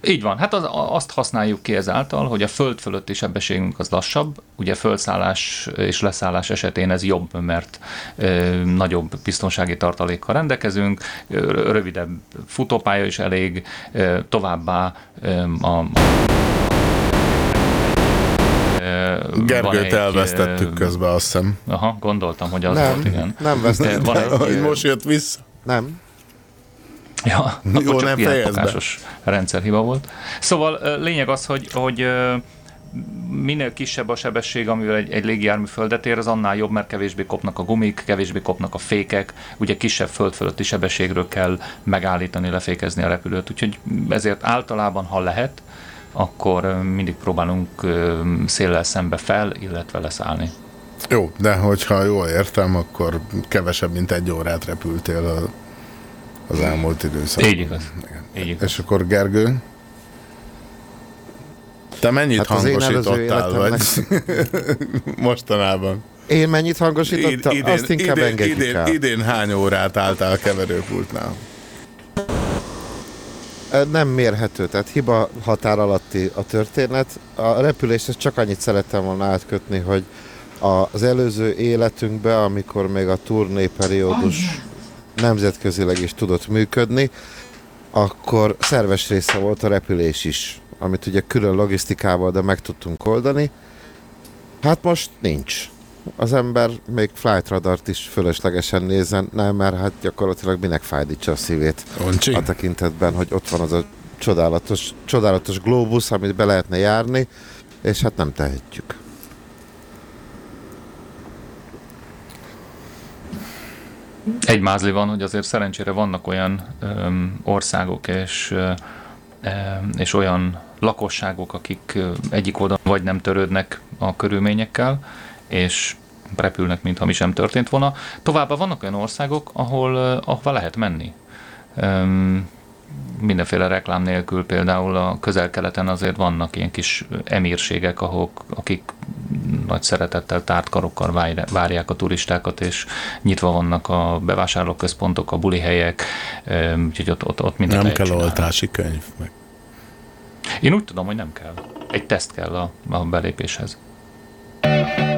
Így van, hát az, azt használjuk ki ezáltal, hogy a föld fölötti sebességünk az lassabb, ugye földszállás és leszállás esetén ez jobb, mert ö, nagyobb biztonsági tartalékkal rendelkezünk, ö, rövidebb futópálya is elég, ö, továbbá ö, a Gergőt egy, elvesztettük ö, közben, azt hiszem. Aha, gondoltam, hogy az Nem, volt, igen. nem vesztettük Van el. egy, Hogy most jött vissza. Nem. Ja, Jó, akkor nem szokásos rendszerhiba volt. Szóval lényeg az, hogy, hogy minél kisebb a sebesség, amivel egy, egy légijármű földet ér, az annál jobb, mert kevésbé kopnak a gumik, kevésbé kopnak a fékek, ugye kisebb föld fölötti sebességről kell megállítani, lefékezni a repülőt, úgyhogy ezért általában, ha lehet, akkor mindig próbálunk széllel szembe fel, illetve leszállni. Jó, de hogyha jól értem, akkor kevesebb, mint egy órát repültél a, az elmúlt időszakban. Így igaz. Így igaz. És akkor Gergő? Te mennyit Hát hangosítottál, vagy mostanában? Én mennyit hangosítottam? Id- Azt inkább idén, engedjük idén, el. idén hány órát álltál keverőpultnál? Ö, Nem mérhető, tehát hiba határ alatti a történet. A repülést csak annyit szerettem volna átkötni, hogy a- az előző életünkbe, amikor még a turnéperiódus nemzetközileg is tudott működni, akkor szerves része volt a repülés is, amit ugye külön logisztikával, de meg tudtunk oldani. Hát most nincs. Az ember még flight radart is fölöslegesen nézzen, nem, mert hát gyakorlatilag minek fájdítsa a szívét Oncsi? a tekintetben, hogy ott van az a csodálatos, csodálatos globus, amit be lehetne járni, és hát nem tehetjük. Egy mázli van, hogy azért szerencsére vannak olyan öm, országok és, öm, és olyan lakosságok, akik egyik oldalon vagy nem törődnek a körülményekkel, és repülnek, mintha mi sem történt volna. Továbbá vannak olyan országok, ahol, ahova lehet menni. Öm, mindenféle reklám nélkül például a közel-keleten azért vannak ilyen kis emírségek, ahol, akik nagy szeretettel tárt karokkal várj- várják a turistákat, és nyitva vannak a bevásárlóközpontok, a buli helyek, öm, úgyhogy ott, ott, ott mindent Nem kell csinálni. oltási könyv. Meg. Én úgy tudom, hogy nem kell. Egy teszt kell a, a belépéshez. you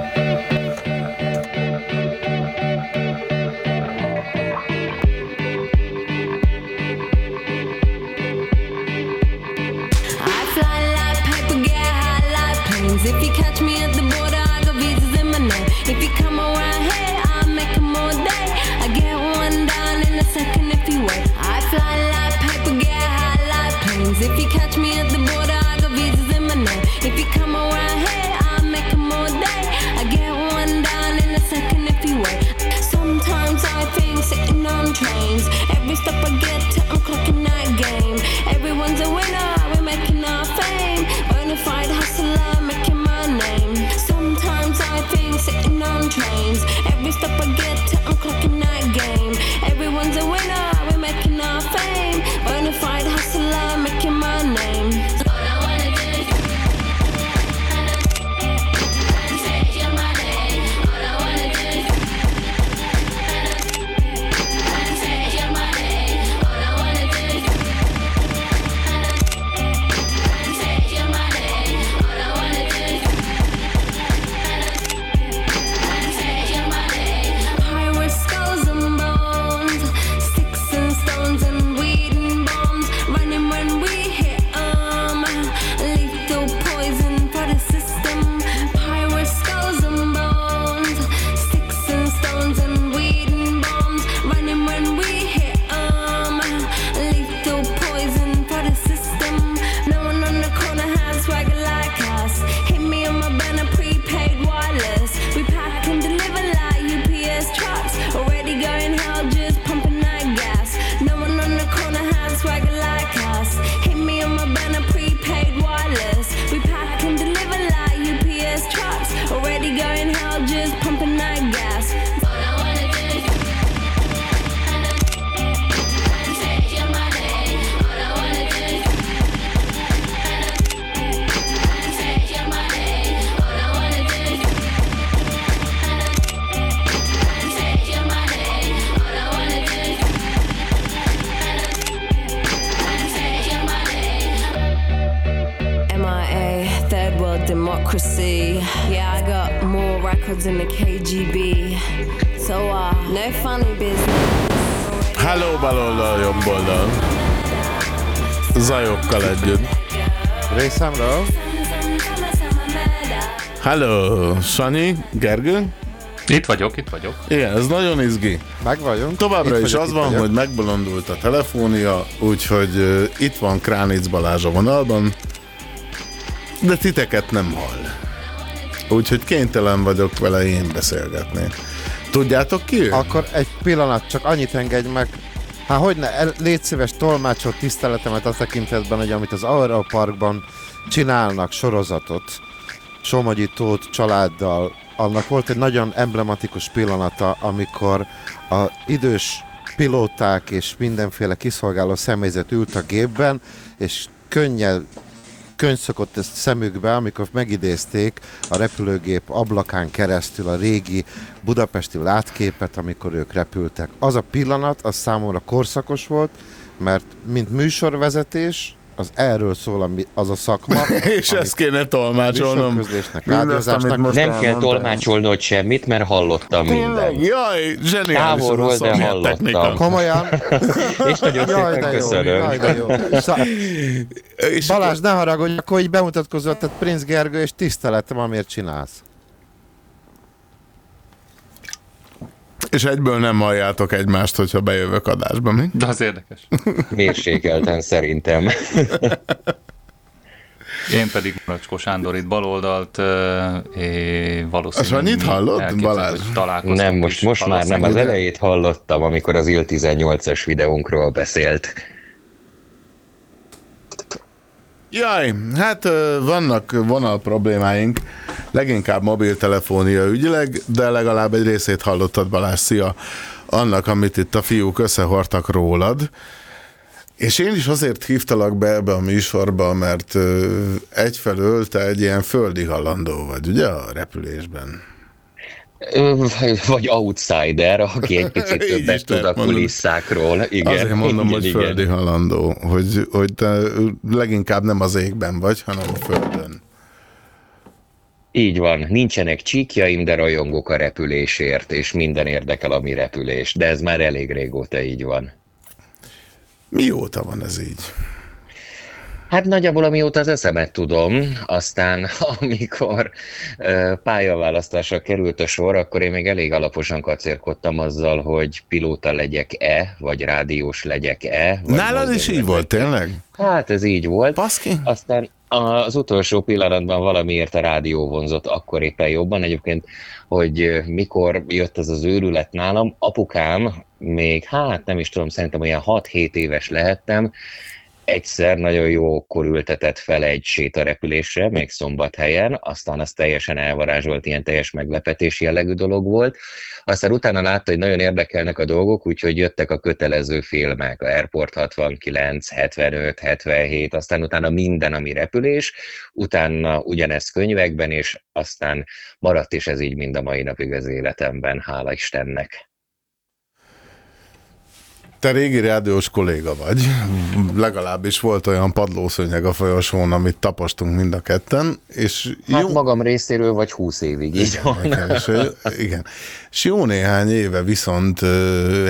catch me at the border, I got visas in my name. If you come around here, I'll make 'em all day. I get one down in a second if you wait. Sometimes I think sitting on trains. Every step I get to, I'm clocking that game. Everyone's a winner, we're making our fame. Bonafide hustler, making my name. Sometimes I think sitting on trains. Every step I get Hello baloldal, jobb oldal. Zajokkal együtt. Részemről? Hello, Sanyi, Gergő? Itt vagyok, itt vagyok. Igen, ez nagyon izgi. Meg vagyunk. Továbbra Itt is vagyok, az van, vagyok. hogy megbolondult a telefónia, úgyhogy uh, itt van Kránic Balázs a vonalban, de titeket nem hall. Úgyhogy kénytelen vagyok vele én beszélgetni. Tudjátok ki ő? Akkor egy pillanat, csak annyit engedj meg. Hát hogy ne, légy szíves tolmácsol tiszteletemet a tekintetben, hogy amit az Aura Parkban csinálnak sorozatot, Somogyi Tóth családdal, annak volt egy nagyon emblematikus pillanata, amikor a idős pilóták és mindenféle kiszolgáló személyzet ült a gépben, és könnyel könyv szokott ezt szemükbe, amikor megidézték a repülőgép ablakán keresztül a régi budapesti látképet, amikor ők repültek. Az a pillanat, az számomra korszakos volt, mert mint műsorvezetés, az erről szól az a szakma. És ezt kéne tolmácsolnom. Mindazt, most Nem kell tolmácsolnod semmit, mert hallottam mindent. Jaj, zseniális Távolról, de hallottam. Komolyan? És nagyon Jaj, szépen de jó, köszönöm. jaj, de jó. Szá- Balázs, ne haragudj, akkor így bemutatkozott, tehát Prince Gergő, és tiszteletem, amiért csinálsz. És egyből nem halljátok egymást, hogyha bejövök adásba, mi? De az érdekes. Mérsékelten szerintem. Én pedig Maracskó Sándor itt baloldalt, és valószínűleg... Azt annyit mi hallott, Balázs? Nem, most, most már nem. Az elejét hallottam, amikor az IL 18-as videónkról beszélt. Jaj, hát vannak vonal problémáink, leginkább mobiltelefónia ügyileg, de legalább egy részét hallottad Balázs, szia, annak, amit itt a fiúk összehordtak rólad. És én is azért hívtalak be ebbe a műsorba, mert egyfelől te egy ilyen földi halandó vagy, ugye, a repülésben. Vagy outsider, aki egy picit többet tud a kulisszákról. Igen, Azért mondom, igen, hogy igen. földi halandó, hogy, hogy te leginkább nem az égben vagy, hanem a földön. Így van, nincsenek csíkjaim, de rajongok a repülésért, és minden érdekel, ami repülés. De ez már elég régóta így van. Mióta van ez így? Hát nagyjából amióta az eszemet tudom, aztán amikor ö, pályaválasztásra került a sor, akkor én még elég alaposan kacérkodtam azzal, hogy pilóta legyek-e, vagy rádiós legyek-e. Vagy Nálad is így volt, tényleg? Hát ez így volt. Paszki? Aztán az utolsó pillanatban valamiért a rádió vonzott akkor éppen jobban. Egyébként, hogy mikor jött ez az őrület nálam, apukám még, hát nem is tudom, szerintem olyan 6-7 éves lehettem, egyszer nagyon jókor ültetett fel egy sétarepülésre, még szombathelyen, aztán az teljesen elvarázsolt, ilyen teljes meglepetés jellegű dolog volt. Aztán utána látta, hogy nagyon érdekelnek a dolgok, úgyhogy jöttek a kötelező filmek, a Airport 69, 75, 77, aztán utána minden, ami repülés, utána ugyanezt könyvekben, és aztán maradt is ez így mind a mai napig az életemben, hála Istennek. Te régi rádiós kolléga vagy. Legalábbis volt olyan padlószönyeg a folyosón, amit tapostunk mind a ketten, és Hát jó... magam részéről vagy 20 évig, így van. Igen, és, igen. És jó néhány éve viszont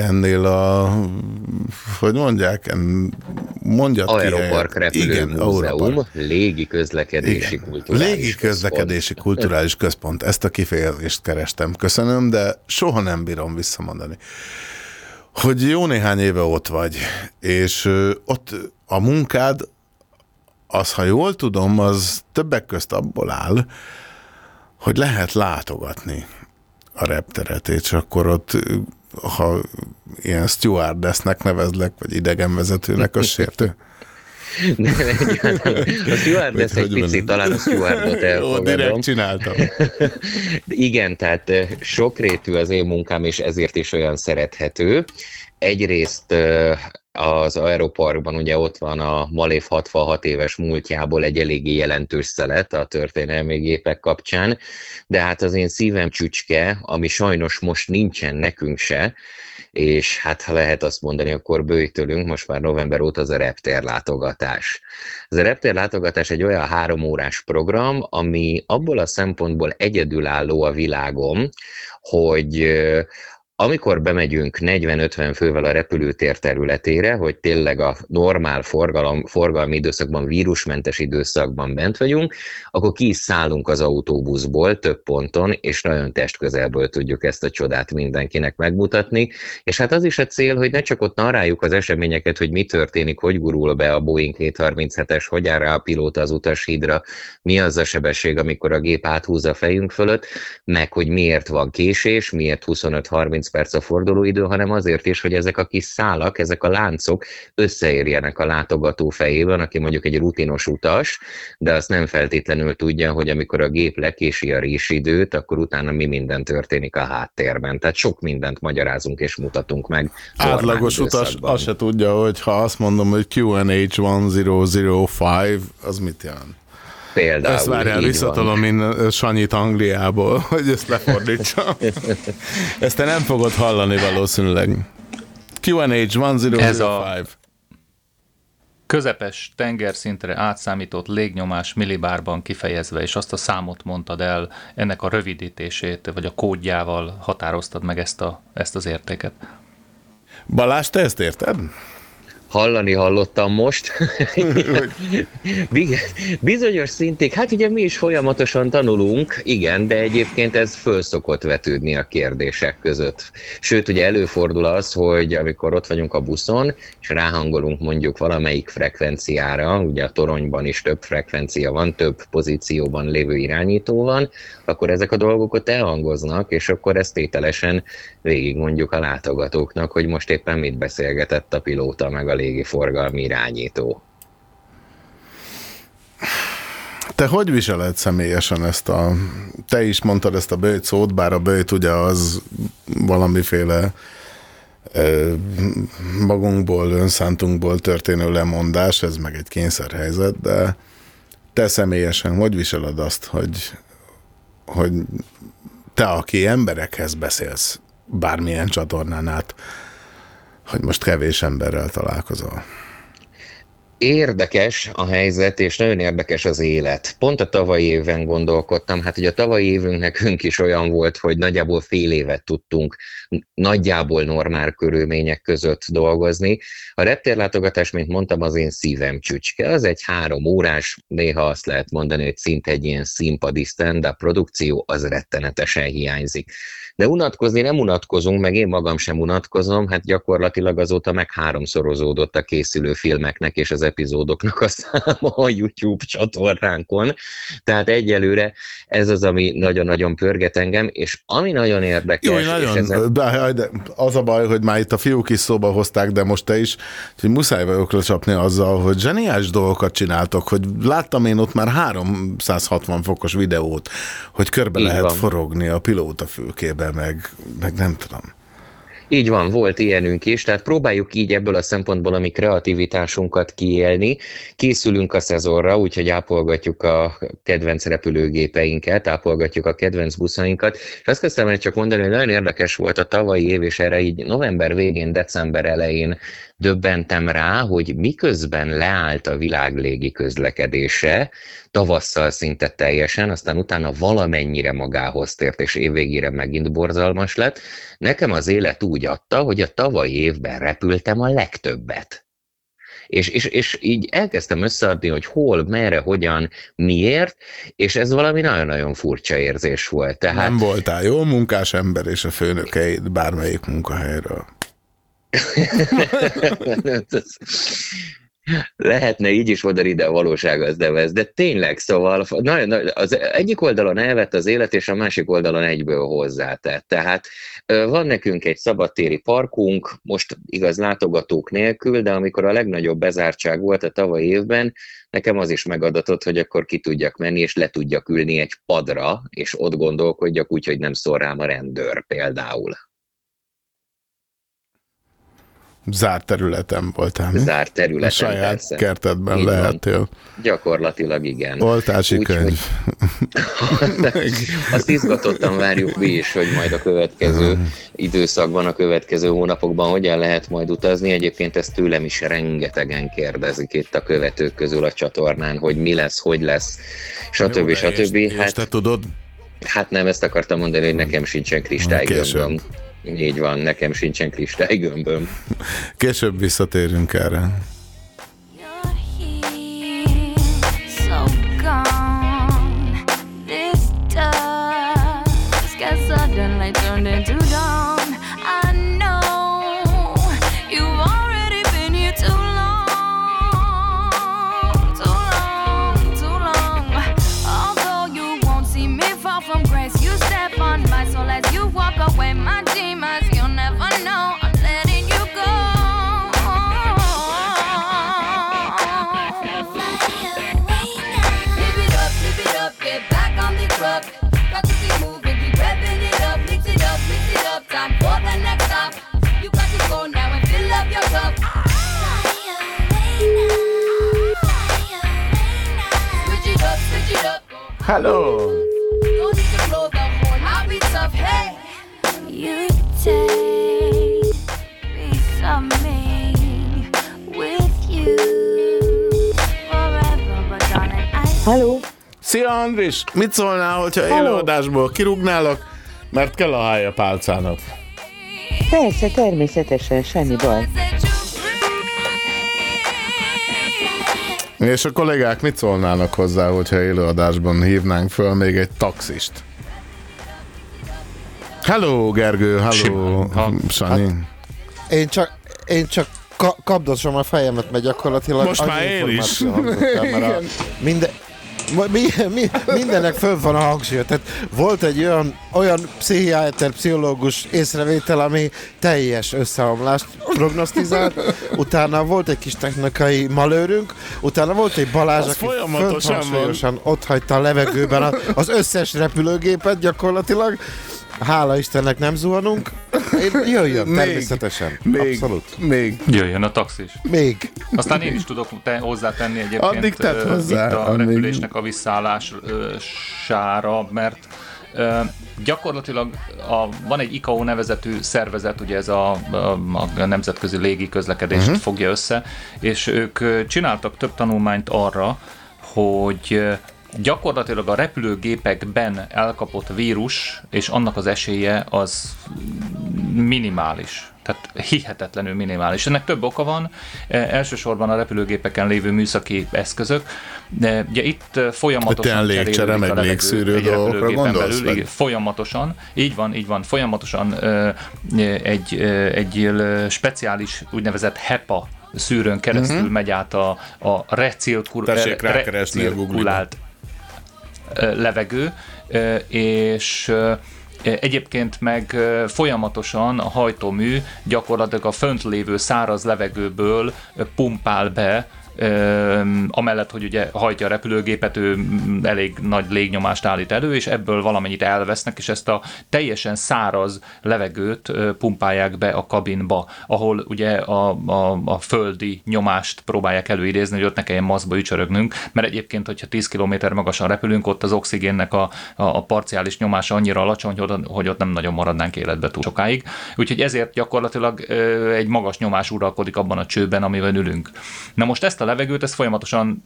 ennél a, hogy mondják, en- mondjad ki. Aeropark helyet. repülő Igen, múzeum, Aeropark. légi közlekedési Igen. kulturális Légi közlekedési kulturális központ. Ezt a kifejezést kerestem. Köszönöm, de soha nem bírom visszamondani. Hogy jó néhány éve ott vagy, és ott a munkád, az, ha jól tudom, az többek közt abból áll, hogy lehet látogatni a repteret, és akkor ott, ha ilyen stewardessnek nevezlek, vagy idegenvezetőnek, az sértő. Nem, egyáltalán. A stewardess egy picit talán a stewardot Jó, elfogadom. direkt csináltam. Igen, tehát eh, sokrétű az én munkám, és ezért is olyan szerethető. Egyrészt az Aeroparkban ugye ott van a Malév 66 éves múltjából egy eléggé jelentős szelet a történelmi gépek kapcsán, de hát az én szívem csücske, ami sajnos most nincsen nekünk se, és hát ha lehet azt mondani, akkor bőjtölünk, most már november óta az a reptér látogatás. Ez a reptér látogatás egy olyan három órás program, ami abból a szempontból egyedülálló a világon, hogy amikor bemegyünk 40-50 fővel a repülőtér területére, hogy tényleg a normál forgalom, forgalmi időszakban, vírusmentes időszakban bent vagyunk, akkor ki is szállunk az autóbuszból több ponton, és nagyon testközelből tudjuk ezt a csodát mindenkinek megmutatni. És hát az is a cél, hogy ne csak ott narráljuk az eseményeket, hogy mi történik, hogy gurul be a Boeing 737-es, hogy áll rá a pilóta az utashídra, mi az a sebesség, amikor a gép áthúz a fejünk fölött, meg hogy miért van késés, miért 25-30 perc a fordulóidő, hanem azért is, hogy ezek a kis szálak, ezek a láncok összeérjenek a látogató fejében, aki mondjuk egy rutinos utas, de azt nem feltétlenül tudja, hogy amikor a gép lekési a résidőt, akkor utána mi minden történik a háttérben. Tehát sok mindent magyarázunk és mutatunk meg. Átlagos utas azt se tudja, hogy ha azt mondom, hogy QNH 1005, az mit jelent? Például, Ezt várjál, így visszatolom én Sanyit Angliából, hogy ezt lefordítsam. ezt te nem fogod hallani valószínűleg. QNH 1005. Ez a közepes tengerszintre átszámított légnyomás millibárban kifejezve, és azt a számot mondtad el, ennek a rövidítését, vagy a kódjával határoztad meg ezt, a, ezt az értéket. Balázs, te ezt érted? Hallani hallottam most. Bi- Bizonyos szintig, hát ugye mi is folyamatosan tanulunk, igen, de egyébként ez föl szokott vetődni a kérdések között. Sőt, ugye előfordul az, hogy amikor ott vagyunk a buszon, és ráhangolunk mondjuk valamelyik frekvenciára, ugye a toronyban is több frekvencia van, több pozícióban lévő irányító van, akkor ezek a dolgok ott elhangoznak, és akkor ezt tételesen végig mondjuk a látogatóknak, hogy most éppen mit beszélgetett a pilóta meg a légiforgalmi irányító. Te hogy viseled személyesen ezt a... Te is mondtad ezt a bőjt szót, bár a bőjt ugye az valamiféle ö, magunkból, önszántunkból történő lemondás, ez meg egy kényszerhelyzet, de te személyesen hogy viseled azt, hogy, hogy te, aki emberekhez beszélsz, bármilyen csatornán át, hogy most kevés emberrel találkozol? Érdekes a helyzet, és nagyon érdekes az élet. Pont a tavalyi évben gondolkodtam, hát ugye a tavalyi évünk nekünk is olyan volt, hogy nagyjából fél évet tudtunk nagyjából normál körülmények között dolgozni. A reptérlátogatás, mint mondtam, az én szívem csücske. Az egy három órás, néha azt lehet mondani, hogy szinte egy ilyen színpadi stand produkció, az rettenetesen hiányzik. De unatkozni nem unatkozunk, meg én magam sem unatkozom, hát gyakorlatilag azóta meg háromszorozódott a készülő filmeknek és az epizódoknak a száma a YouTube csatornánkon. Tehát egyelőre ez az, ami nagyon-nagyon pörget engem, és ami nagyon érdekes... Jó, nagyon, ezen- de, de az a baj, hogy már itt a fiúk is szóba hozták, de most te is, hogy muszáj vagyok lecsapni azzal, hogy zseniális dolgokat csináltok, hogy láttam én ott már 360 fokos videót, hogy körbe Így lehet van. forogni a pilóta fülkébe, meg, meg nem tudom. Így van, volt ilyenünk is, tehát próbáljuk így ebből a szempontból a mi kreativitásunkat kiélni. Készülünk a szezonra, úgyhogy ápolgatjuk a kedvenc repülőgépeinket, ápolgatjuk a kedvenc buszainkat, és azt kezdtem el csak mondani, hogy nagyon érdekes volt a tavalyi év, és erre így november végén, december elején döbbentem rá, hogy miközben leállt a világ légi közlekedése, tavasszal szinte teljesen, aztán utána valamennyire magához tért, és évvégére megint borzalmas lett. Nekem az élet úgy adta, hogy a tavalyi évben repültem a legtöbbet. És, és, és így elkezdtem összeadni, hogy hol, merre, hogyan, miért, és ez valami nagyon-nagyon furcsa érzés volt. Tehát Nem voltál jó munkás ember és a főnökeid bármelyik munkahelyről. Lehetne így is oda ide a valóság az nevez, de tényleg, szóval nagyon, az egyik oldalon elvett az élet, és a másik oldalon egyből hozzátett. Tehát van nekünk egy szabadtéri parkunk, most igaz látogatók nélkül, de amikor a legnagyobb bezártság volt a tavalyi évben, nekem az is megadatott, hogy akkor ki tudjak menni, és le tudjak ülni egy padra, és ott gondolkodjak úgy, hogy nem szól rám a rendőr például. Zárt területen voltál. mi? Zárt területen, A saját persze. kertedben Így van. lehetél. Gyakorlatilag igen. Oltási Úgyhogy- könyv. Azt izgatottan várjuk mi is, hogy majd a következő időszakban, a következő hónapokban hogyan lehet majd utazni. Egyébként ezt tőlem is rengetegen kérdezik itt a követők közül a csatornán, hogy mi lesz, hogy lesz, stb. Jó, stb. és- és Hát, te tudod? hát nem, ezt akartam mondani, hogy nekem sincsen kristálygömböm. Így van, nekem sincsen kristálygömböm. Később visszatérünk erre. I Halló? Szia Andris! Mit szólnál, hogyha Halló. élőadásból kirúgnálak, mert kell a hája pálcának? Persze, természetesen, semmi baj. És a kollégák mit szólnának hozzá, hogyha élőadásban hívnánk föl még egy taxist? Hello, Gergő, hello, ha- Sanyi. Én csak, én csak ka- kapdosom a fejemet, mert gyakorlatilag Most már én is. mert a minden, mi, mi, mindennek föl van a hangsúlya. Tehát volt egy olyan, olyan pszichiáter, pszichológus észrevétel, ami teljes összeomlást prognosztizált, utána volt egy kis technikai malőrünk, utána volt egy Balázs, Az aki folyamatosan ott hagyta a levegőben az összes repülőgépet gyakorlatilag. Hála Istennek nem zuhanunk. Én jöjjön, Még- természetesen. még- Abszolút. Még. Jöjjön a taxis. Még. Aztán én is tudok te, hozzátenni egyébként Addig ö, hozzá, itt a amíg- repülésnek a visszaállására, mert Ö, gyakorlatilag a, van egy ICAO nevezetű szervezet, ugye ez a, a, a nemzetközi légi közlekedést uh-huh. fogja össze, és ők csináltak több tanulmányt arra, hogy ö, gyakorlatilag a repülőgépekben elkapott vírus és annak az esélye az minimális. Tehát hihetetlenül minimális. Ennek több oka van. E, elsősorban a repülőgépeken lévő műszaki eszközök. De ugye itt e, folyamatosan légcsere, meg légszűrő egy dolgokra repülőgépen gondolsz, belül. Igen, Folyamatosan. Így van, így van. Folyamatosan ö, egy, egy speciális úgynevezett HEPA szűrőn keresztül Mhm. megy át a, a recirkulált levegő, és Egyébként meg folyamatosan a hajtómű gyakorlatilag a fönt lévő száraz levegőből pumpál be, amellett, hogy ugye hajtja a repülőgépet, ő mm, elég nagy légnyomást állít elő, és ebből valamennyit elvesznek, és ezt a teljesen száraz levegőt pumpálják be a kabinba, ahol ugye a, a, a földi nyomást próbálják előidézni, hogy ott ne kelljen maszkba ücsörögnünk, mert egyébként, hogyha 10 km magasan repülünk, ott az oxigénnek a, a, a parciális nyomása annyira alacsony, hogy, hogy ott nem nagyon maradnánk életbe túl sokáig. Úgyhogy ezért gyakorlatilag egy magas nyomás uralkodik abban a csőben, amiben ülünk. Na most ezt a levegőt, ezt folyamatosan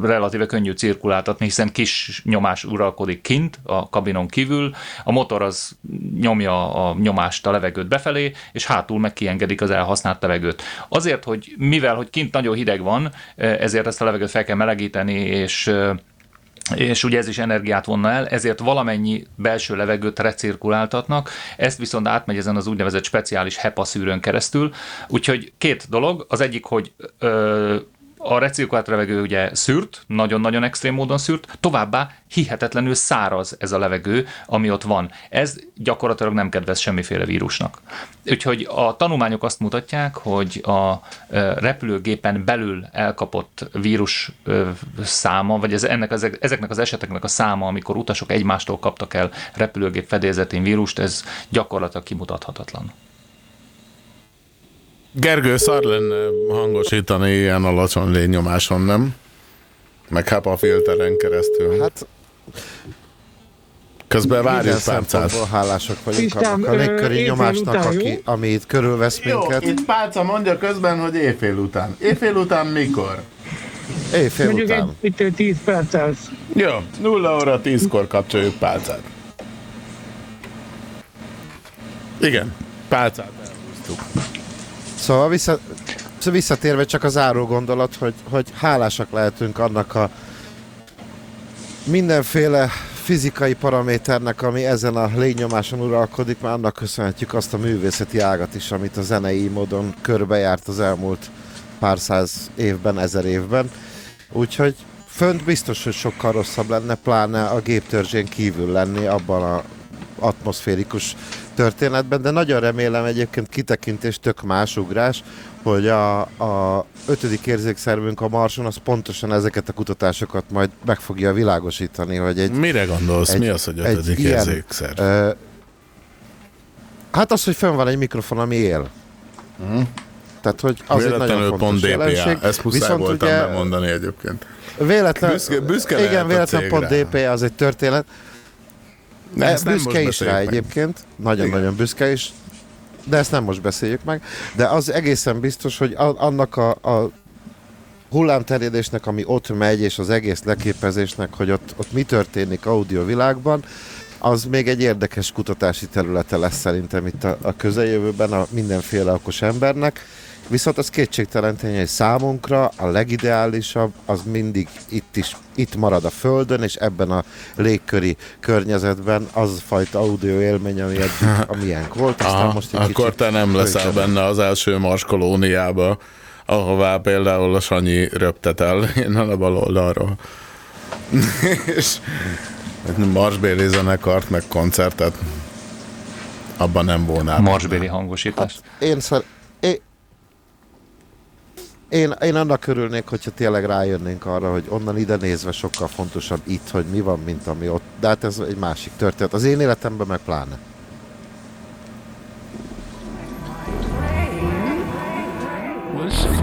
relatíve könnyű cirkuláltatni, hiszen kis nyomás uralkodik kint, a kabinon kívül, a motor az nyomja a nyomást, a levegőt befelé, és hátul meg kiengedik az elhasznált levegőt. Azért, hogy mivel, hogy kint nagyon hideg van, ezért ezt a levegőt fel kell melegíteni, és és ugye ez is energiát vonna el, ezért valamennyi belső levegőt recirkuláltatnak, ezt viszont átmegy ezen az úgynevezett speciális HEPA szűrőn keresztül. Úgyhogy két dolog, az egyik, hogy ö, a recirkulált levegő ugye szűrt, nagyon-nagyon extrém módon szűrt, továbbá hihetetlenül száraz ez a levegő, ami ott van. Ez gyakorlatilag nem kedvez semmiféle vírusnak. Úgyhogy a tanulmányok azt mutatják, hogy a repülőgépen belül elkapott vírus száma, vagy ez, ennek ezeknek az eseteknek a száma, amikor utasok egymástól kaptak el repülőgép fedélzetén vírust, ez gyakorlatilag kimutathatatlan. Gergő, szar lenne hangosítani ilyen alacsony légnyomáson, nem? Meg HEPA filteren keresztül. Hát Közben várjuk szempontból hálásak vagyunk Isten, annak a légköri nyomásnak, után, aki, ami itt körülvesz Jó, minket. itt Pálca mondja közben, hogy éjfél után. Éjfél után mikor? Éjfél Mondjuk után. egy, itt 10 perc az. Jó, 0 óra 10-kor kapcsoljuk Pálcát. Igen, Pálcát elhúztuk. Szóval vissza, visszatérve csak az záró gondolat, hogy, hogy hálásak lehetünk annak a mindenféle fizikai paraméternek, ami ezen a légnyomáson uralkodik, mert annak köszönhetjük azt a művészeti ágat is, amit a zenei módon körbejárt az elmúlt pár száz évben, ezer évben. Úgyhogy fönt biztos, hogy sokkal rosszabb lenne, pláne a géptörzsén kívül lenni abban a atmoszférikus történetben, de nagyon remélem egyébként kitekintés tök más ugrás, hogy a, a ötödik érzékszervünk a Marson az pontosan ezeket a kutatásokat majd meg fogja világosítani, hogy egy... Mire gondolsz? Mi az, hogy ötödik érzékszerv? Ö, hát az, hogy fönn van egy mikrofon, ami él. Mhm. Tehát, hogy az egy nagyon Véletlenül fontos pont DPA. jelenség. Ezt muszáj Viszont voltam ugye- bemondani egyébként. Véletlen, Büszke- büszke igen, véletlen pont cégre. DP az egy történet. Ne, E, ezt nem büszke is rá meg. egyébként, nagyon-nagyon büszke is, de ezt nem most beszéljük meg. De az egészen biztos, hogy annak a, a hullámterjedésnek, ami ott megy, és az egész leképezésnek, hogy ott, ott mi történik audiovilágban, az még egy érdekes kutatási területe lesz szerintem itt a, a közeljövőben a mindenféle okos embernek. Viszont az kétségtelen tény, hogy számunkra a legideálisabb az mindig itt is, itt marad a Földön, és ebben a légköri környezetben az a fajta audio élmény, ami eddig a miénk volt. Aztán Aha, most egy akkor te nem leszel fölcsapunk. benne az első Mars kolóniába, ahová például a Sanyi röptet el innen a bal oldalról. és Marsbéli zenekart, meg koncertet abban nem volnál. Marsbéli hangosítás. Én, szer- én, én, én annak örülnék, hogyha tényleg rájönnénk arra, hogy onnan ide nézve sokkal fontosabb itt, hogy mi van, mint ami ott. De hát ez egy másik történet. Az én életemben meg pláne. was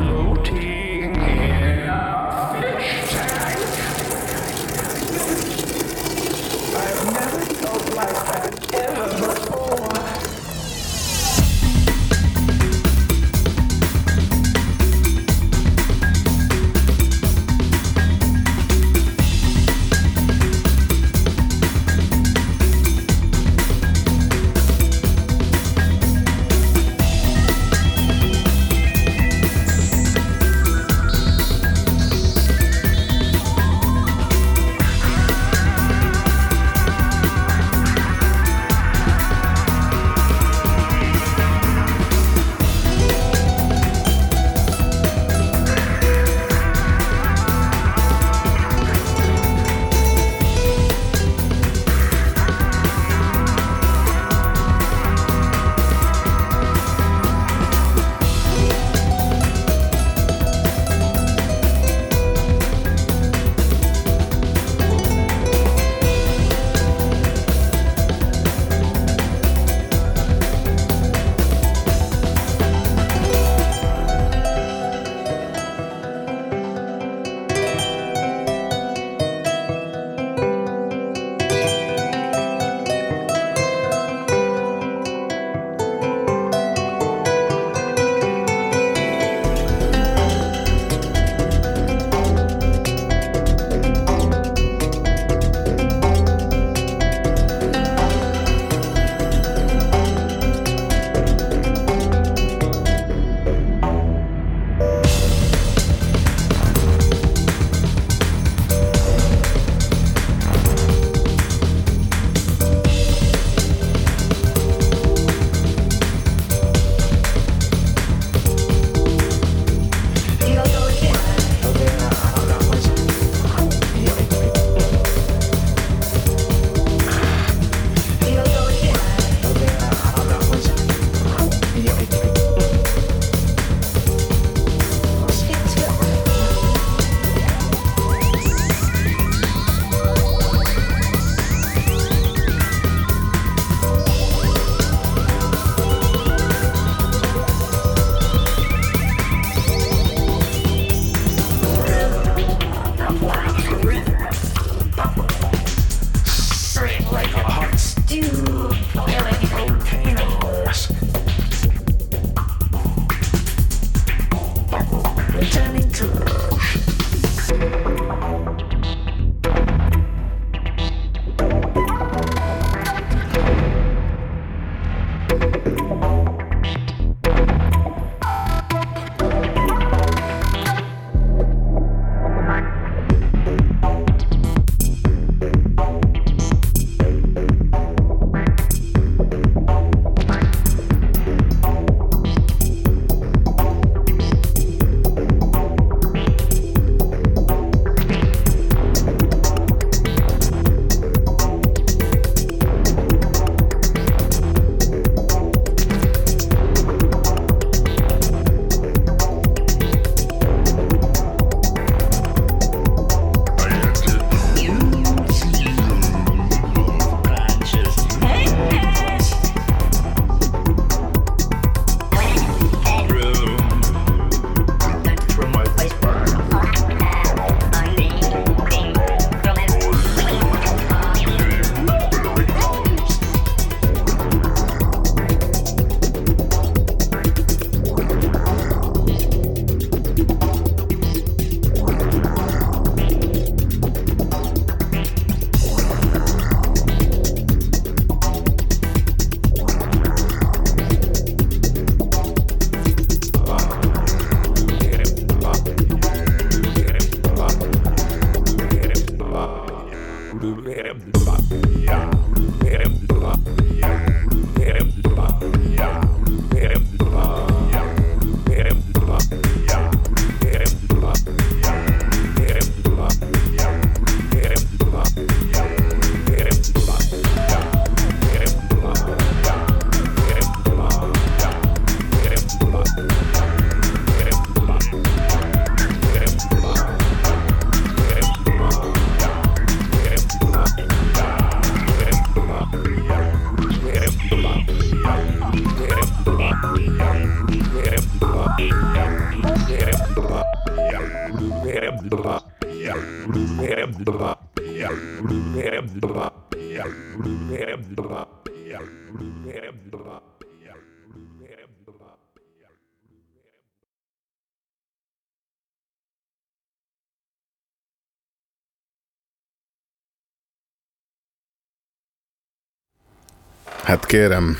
Hát kérem.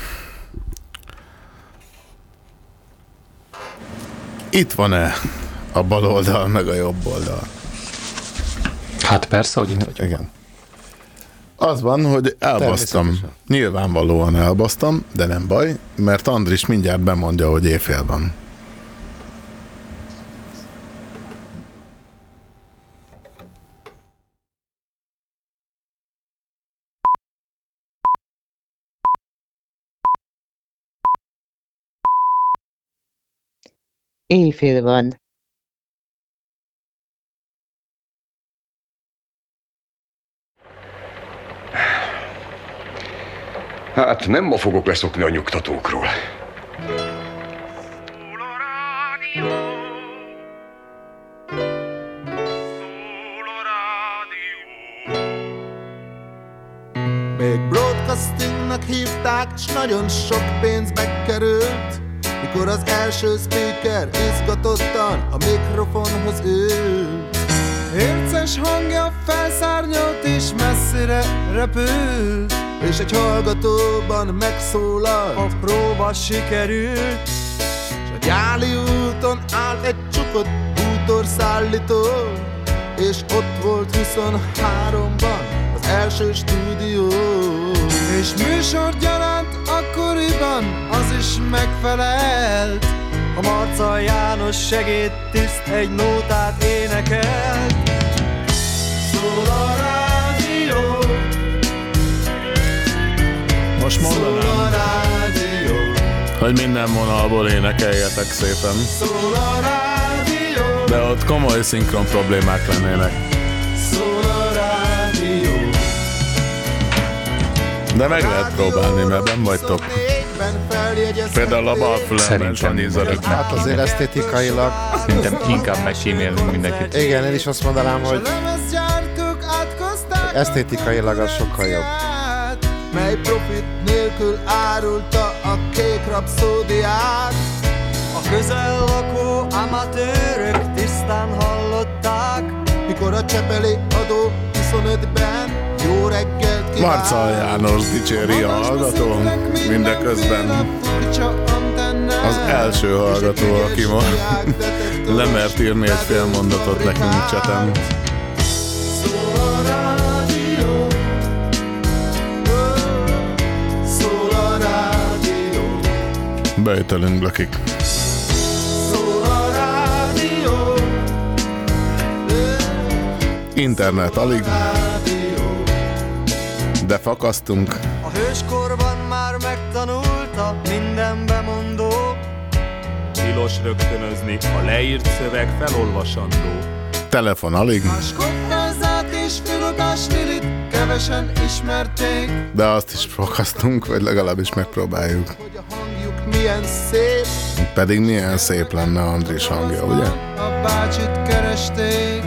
Itt van-e a bal oldal, meg a jobb oldal? Hát persze, hogy itt vagyok. Igen. Az van, hogy elbasztam. Nyilvánvalóan elbasztam, de nem baj, mert Andris mindjárt bemondja, hogy éjfél van. Éjfél van. Hát nem ma fogok leszokni a nyugtatókról. Még broadcastingnak hívták, s nagyon sok pénzbe került Mikor az első speaker izgatottan a mikrofonhoz ült Érces hangja felszárnyolt és messzire repült És egy hallgatóban megszólalt A próba sikerült. S a gyáli úton állt egy csukott bútorszállító. És ott volt 23-ban az első stúdió. És műsorgyaránt akkoriban az is megfelelt. A Marca János segédtiszt egy nótát énekelt. Szól a rádió. Most Szól a mondanám, rádió. Hogy minden vonalból énekeljetek szépen. Szól a rádió. De ott komoly szinkron problémák lennének. Szól a rádió. De meg lehet próbálni, mert ben vagytok. Például a bal fülemben Szerintem Sanyi zörög. Hát azért esztétikailag. Szerintem inkább megkímélünk mindenkit. Igen, én is azt mondanám, hogy esztétikailag az sokkal jobb. Mely profit nélkül árulta a kék rapszódiát A közel lakó amatőrök tisztán hallották Mikor a csepeli adó 25-ben jó reggelt kívánt Marcal János dicséri a hallgató, mindeközben. az első hallgató, aki ma lemert írni egy fél mondatot nekünk rádió. Bejtelünk lakik. Internet alig, de fakasztunk. A hőskorban már megtanulta minden bemondó Tilos rögtönözni, a leírt szöveg felolvasandó. Telefon alig, Skottázát és filogásnilit kevesen ismerték de azt is fakasztunk, vagy legalábbis megpróbáljuk. Hangjuk milyen szép Pedig milyen szép lenne Andris hangja, ugye? A bácsit keresték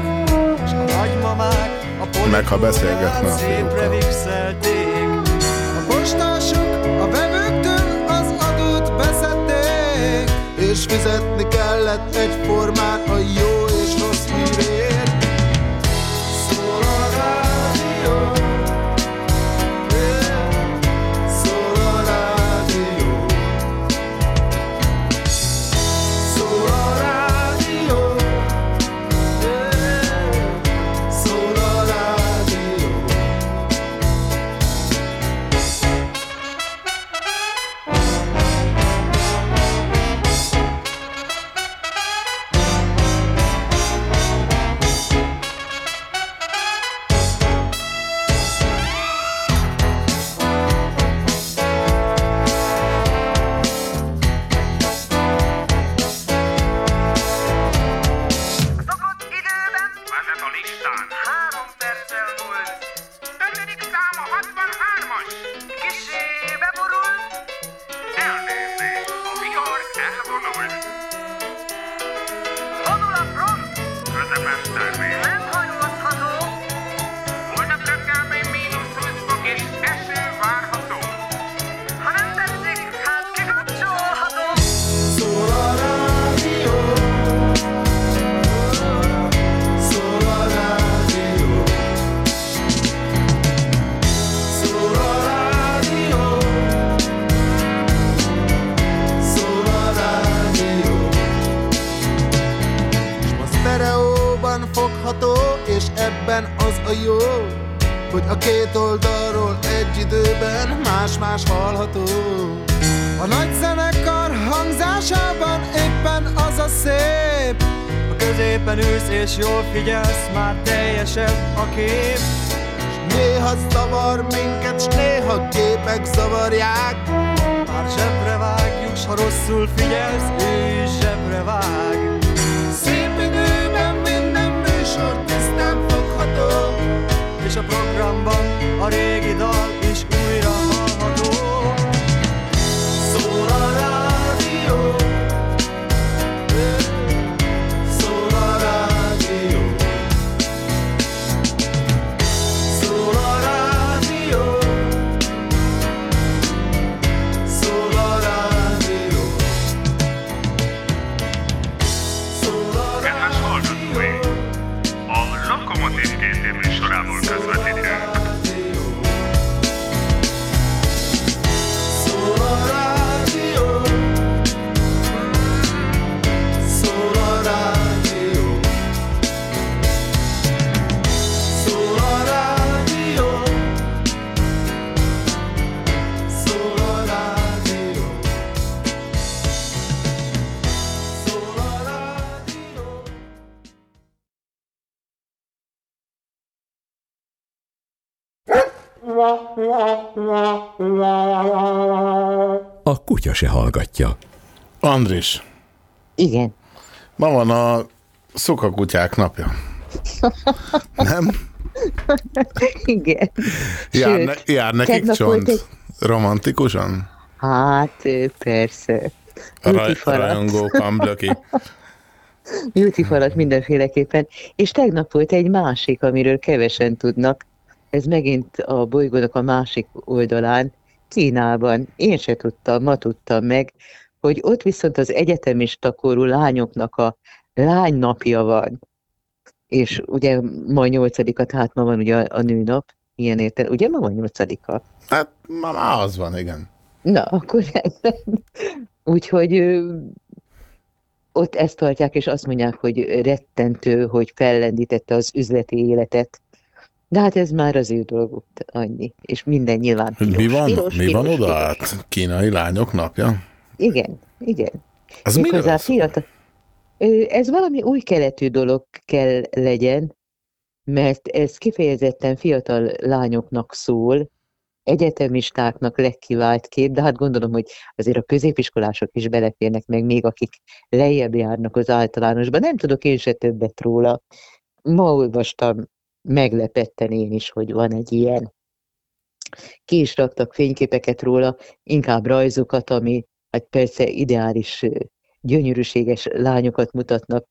És a nagymamák a Meg ha beszélgetne a fiúkkal. És fizetni kellett egyformán a jó se hallgatja. Andris, Igen. ma van a szukakutyák napja. Nem? Igen. Jár, Sőt, ne, jár nekik csont? egy- Romantikusan? Hát, persze. A raj, Beauty rajongó kamblöki. Beauty falat mindenféleképpen. És tegnap volt egy másik, amiről kevesen tudnak. Ez megint a bolygónak a másik oldalán, Kínában. Én se tudtam, ma tudtam meg, hogy ott viszont az egyetemista korú lányoknak a lánynapja van. És ugye ma nyolcadika, tehát ma van ugye a, a nőnap, ilyen érte. Ugye ma van nyolcadika? Hát ma már az van, igen. Na, akkor. Úgyhogy ott ezt tartják, és azt mondják, hogy rettentő, hogy fellendítette az üzleti életet. De hát ez már az ő dolguk, annyi. És minden nyilván Hogy mi piros, van, piros, mi piros, van oda piros. át? Kínai lányok napja? Igen, igen. Az Méghozzá fiatal. Ez valami új keletű dolog kell legyen, mert ez kifejezetten fiatal lányoknak szól, egyetemistáknak legkivált kép, de hát gondolom, hogy azért a középiskolások is beleférnek meg, még akik lejjebb járnak az általánosban. Nem tudok én se többet róla. Ma olvastam meglepetten én is, hogy van egy ilyen. Ki is raktak fényképeket róla, inkább rajzokat, ami hát persze ideális, gyönyörűséges lányokat mutatnak,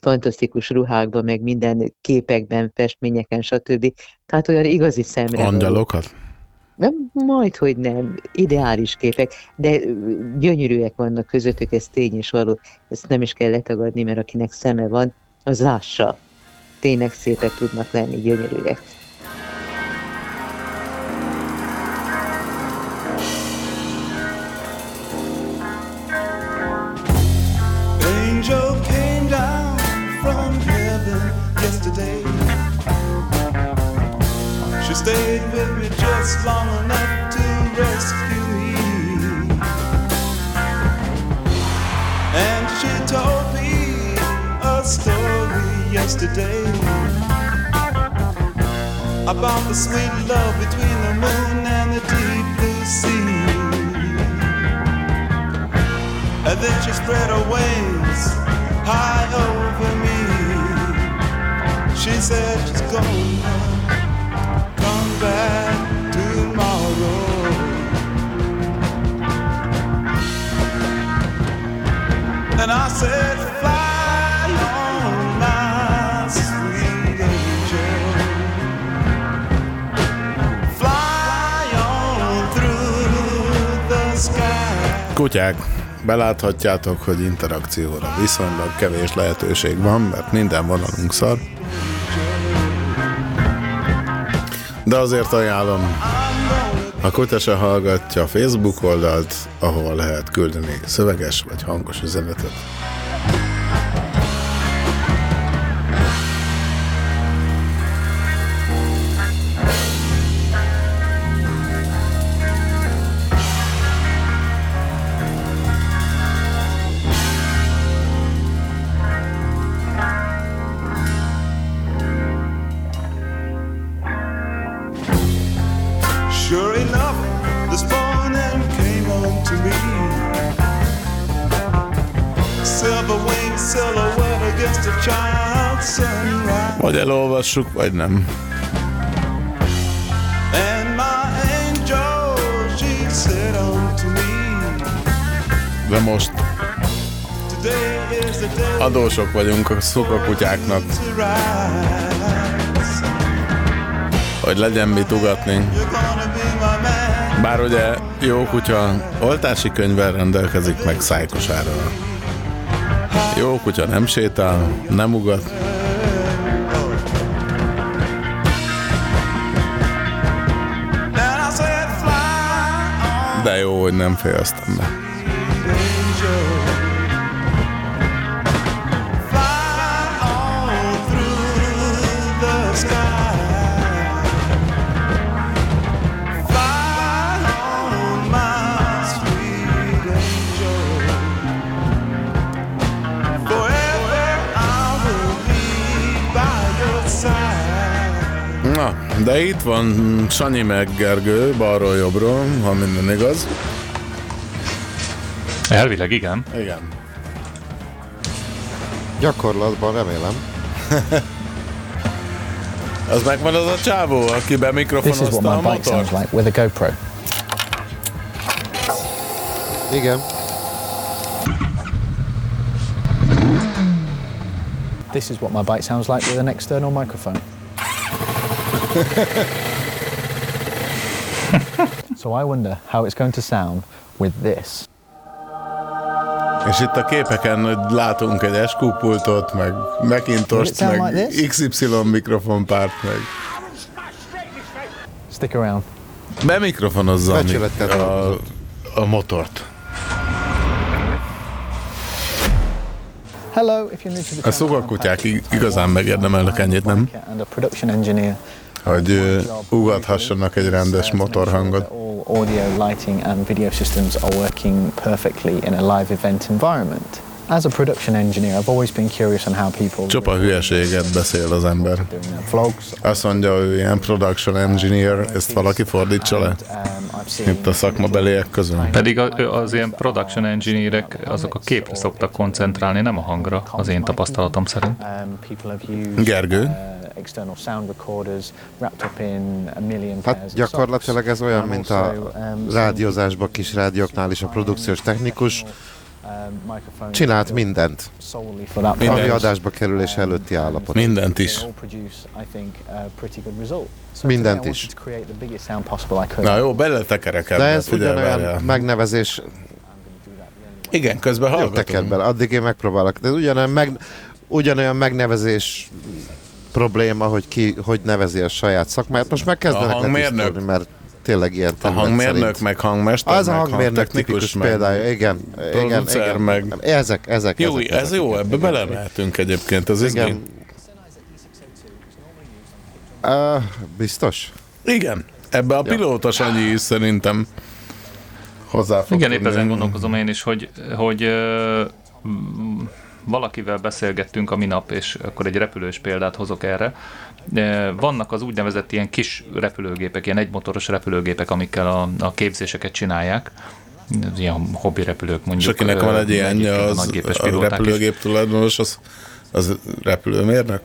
fantasztikus ruhákban, meg minden képekben, festményeken, stb. Tehát olyan igazi szemre. Angyalokat? Nem, majd, hogy nem, ideális képek, de gyönyörűek vannak közöttük, ez tény és való, ezt nem is kell letagadni, mert akinek szeme van, az lássa. Tényleg szépek tudnak lenni, gyönyörűek. Stayed with me just long enough to rescue yesterday about the sweet love between the moon and the deep blue sea. And then she spread her wings high over me. She said she's gonna come back tomorrow. And I said, Kutyák, beláthatjátok, hogy interakcióra viszonylag kevés lehetőség van, mert minden vonalunk szar. De azért ajánlom, a kutya se hallgatja a Facebook oldalt, ahol lehet küldeni szöveges vagy hangos üzenetet. Elolvassuk, vagy nem. De most adósok vagyunk a szukakutyáknak, hogy legyen mit ugatni. Bár ugye jó kutya oltási könyvvel rendelkezik meg szájkosáról. Jó kutya nem sétál, nem ugat. De jó, hogy nem fejeztem be. De itt van Sanyi meg Gergő, balról jobbról, ha minden igaz. Elvileg igen. Igen. Gyakorlatban remélem. Az megvan az a csávó, aki This is what bemikrofonozta my a bike motort? sounds like with a GoPro. Igen. This is what my bike sounds like with an external microphone. so I wonder how it's going to sound with this. És itt a képeken látunk egy SQ pultot, meg sound meg like XY mikrofonpárt, meg Stick around. bemikrofonozza a, a, a motort. Hello, if you're new to the A ig- igazán megérdemelnek ennyit, nem? Hogy ugathassanak egy rendes motorhangot. All audio, lighting, and video systems are working perfectly in a live event environment. As a production engineer, I've always been curious on how people Csupa hülyeséget beszél az ember. Azt mondja, hogy ilyen production engineer, ezt valaki fordítsa le? Itt a szakmabeliek közül. Pedig az ilyen production engineerek azok a képre szoktak koncentrálni, nem a hangra, az én tapasztalatom szerint. Gergő? External sound recorders wrapped up in a million pairs Hát gyakorlatilag ez olyan, mint a um, rádiózásban, kis rádióknál is a produkciós technikus um, microphones csinált mindent, for that ami Mindent. adásba kerülés előtti állapot. Mindent is. They all produce, I think, a pretty good result. So Mindent is. wanted to create the biggest sound possible I could. Na jó, beletekerek De ebbe, ez figyelj, ugyanolyan megnevezés, Igen, közben jó hallgatunk. tekerd bele, addig én megpróbálok. De ez ugyanolyan, meg, ugyanolyan megnevezés probléma, hogy ki hogy nevezi a saját szakmáját. Most megkezdenek A hangmérnök? letisztulni, mert tényleg ilyen A hangmérnök, szerint. meg hangmester, Az a hangmérnök tipikus meg példája, igen. Igen, igen. meg... Ezek, ezek, Jó, ezek, ez ezek, jó, ebbe belemehetünk egyébként, az. Igen. Uh, biztos? Igen, ebbe a pilóta Sanyi is szerintem hozzá fog Igen, épp ezen gondolkozom én is, hogy, hogy valakivel beszélgettünk a minap, és akkor egy repülős példát hozok erre. Ö, Vannak az úgynevezett ilyen kis repülőgépek, ilyen egymotoros repülőgépek, amikkel a, a képzéseket csinálják. Ilyen hobbi repülők És mondjuk. akinek ö, van egy a az nagygépes a pilóták is. repülőgép tulajdonos, az, az repülőmérnök?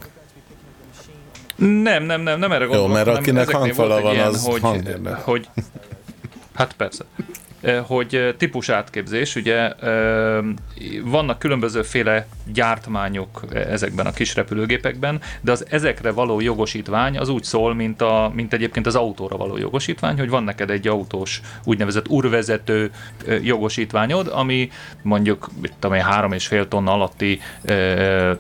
Nem, nem, nem, nem erre gondolok. mert hanem akinek hangfala van, ilyen, az hogy, hangmérnök. hogy, hát persze. Hogy típus átképzés, ugye vannak különbözőféle gyártmányok eh, ezekben a kis repülőgépekben, de az ezekre való jogosítvány az úgy szól, mint, a, mint egyébként az autóra való jogosítvány, hogy van neked egy autós úgynevezett urvezető jogosítványod, ami mondjuk mit három és fél tonna alatti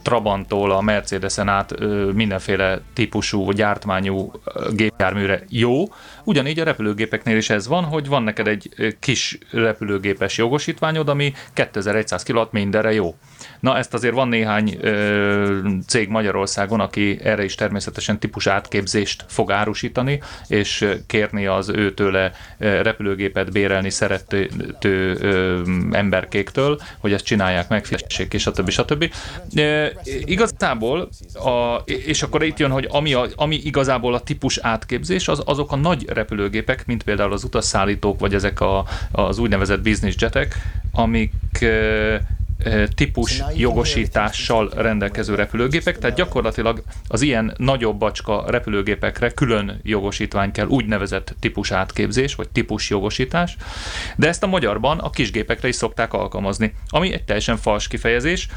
Trabantól a Mercedesen át mindenféle típusú, gyártmányú gépjárműre jó. Ugyanígy a repülőgépeknél is ez van, hogy van neked egy kis repülőgépes jogosítványod, ami 2100 kg mindenre jó. Na ezt azért van néhány ö, cég Magyarországon, aki erre is természetesen típus átképzést fog árusítani, és kérni az őtőle repülőgépet bérelni szerető ö, emberkéktől, hogy ezt csinálják meg, fizessék, és stb. stb. Ö, igazából, a, és akkor itt jön, hogy ami, a, ami igazából a típus átképzés, az, azok a nagy repülőgépek, mint például az utasszállítók, vagy ezek a, az úgynevezett business jetek, amik típus jogosítással rendelkező repülőgépek, tehát gyakorlatilag az ilyen nagyobb bacska repülőgépekre külön jogosítvány kell, úgynevezett típus átképzés, vagy típus jogosítás, de ezt a magyarban a kisgépekre is szokták alkalmazni, ami egy teljesen fals kifejezés.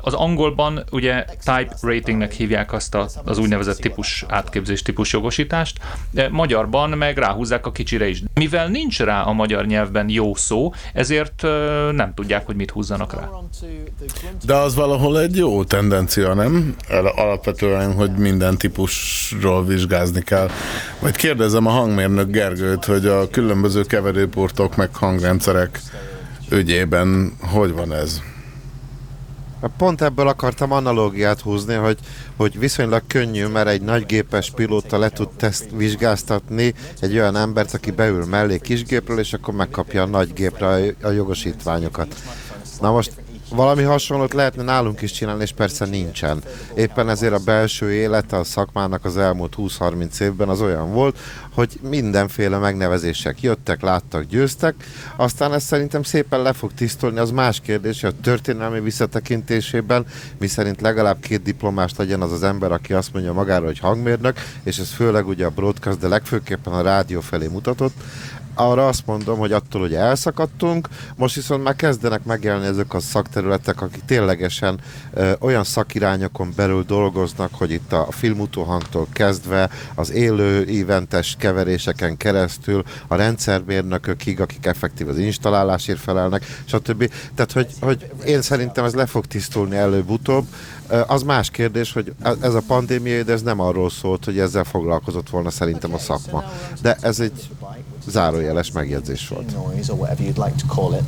Az angolban ugye type ratingnek hívják azt a, az úgynevezett típus átképzés, típus jogosítást, de magyarban meg ráhúzzák a kicsire is. Mivel nincs rá a magyar nyelvben jó szó, ezért nem tudják, hogy mit húzzanak rá. De az valahol egy jó tendencia, nem? Alapvetően, hogy minden típusról vizsgázni kell. Vagy kérdezem a hangmérnök Gergőt, hogy a különböző keverőportok meg hangrendszerek ügyében hogy van ez? Pont ebből akartam analógiát húzni, hogy, hogy viszonylag könnyű, mert egy nagy gépes pilóta le tud teszt vizsgáztatni egy olyan embert, aki beül mellé kisgépről, és akkor megkapja a nagy gépre a, a jogosítványokat. Na most valami hasonlót lehetne nálunk is csinálni, és persze nincsen. Éppen ezért a belső élete a szakmának az elmúlt 20-30 évben az olyan volt, hogy mindenféle megnevezések jöttek, láttak, győztek, aztán ez szerintem szépen le fog tisztulni, az más kérdés, hogy a történelmi visszatekintésében, mi szerint legalább két diplomás legyen az az ember, aki azt mondja magáról, hogy hangmérnök, és ez főleg ugye a broadcast, de legfőképpen a rádió felé mutatott, arra azt mondom, hogy attól, hogy elszakadtunk, most viszont már kezdenek megjelenni ezek a szakterületek, akik ténylegesen ö, olyan szakirányokon belül dolgoznak, hogy itt a filmutóhangtól kezdve az élő eventes keveréseken keresztül a rendszermérnökökig, akik effektív az installálásért felelnek, stb. Tehát, hogy, hogy én szerintem ez le fog tisztulni előbb-utóbb. Az más kérdés, hogy ez a pandémia, de ez nem arról szólt, hogy ezzel foglalkozott volna szerintem a szakma. De ez egy zárójeles megjegyzés volt. noise or whatever you'd like to call it.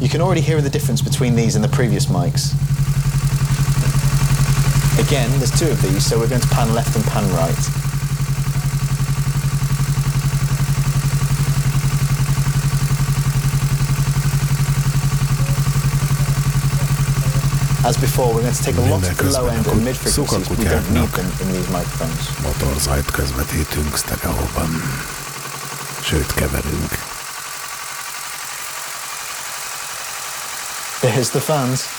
You can already hear the difference between these and the previous mics. Again, there's two of these, so we're going to pan left and pan right. As before, we're going to take a lot of the low end and mid frequencies. We don't need them in these microphones. Motorzajt közvetítünk sztereóban. Sőt, keverünk. There's the fans.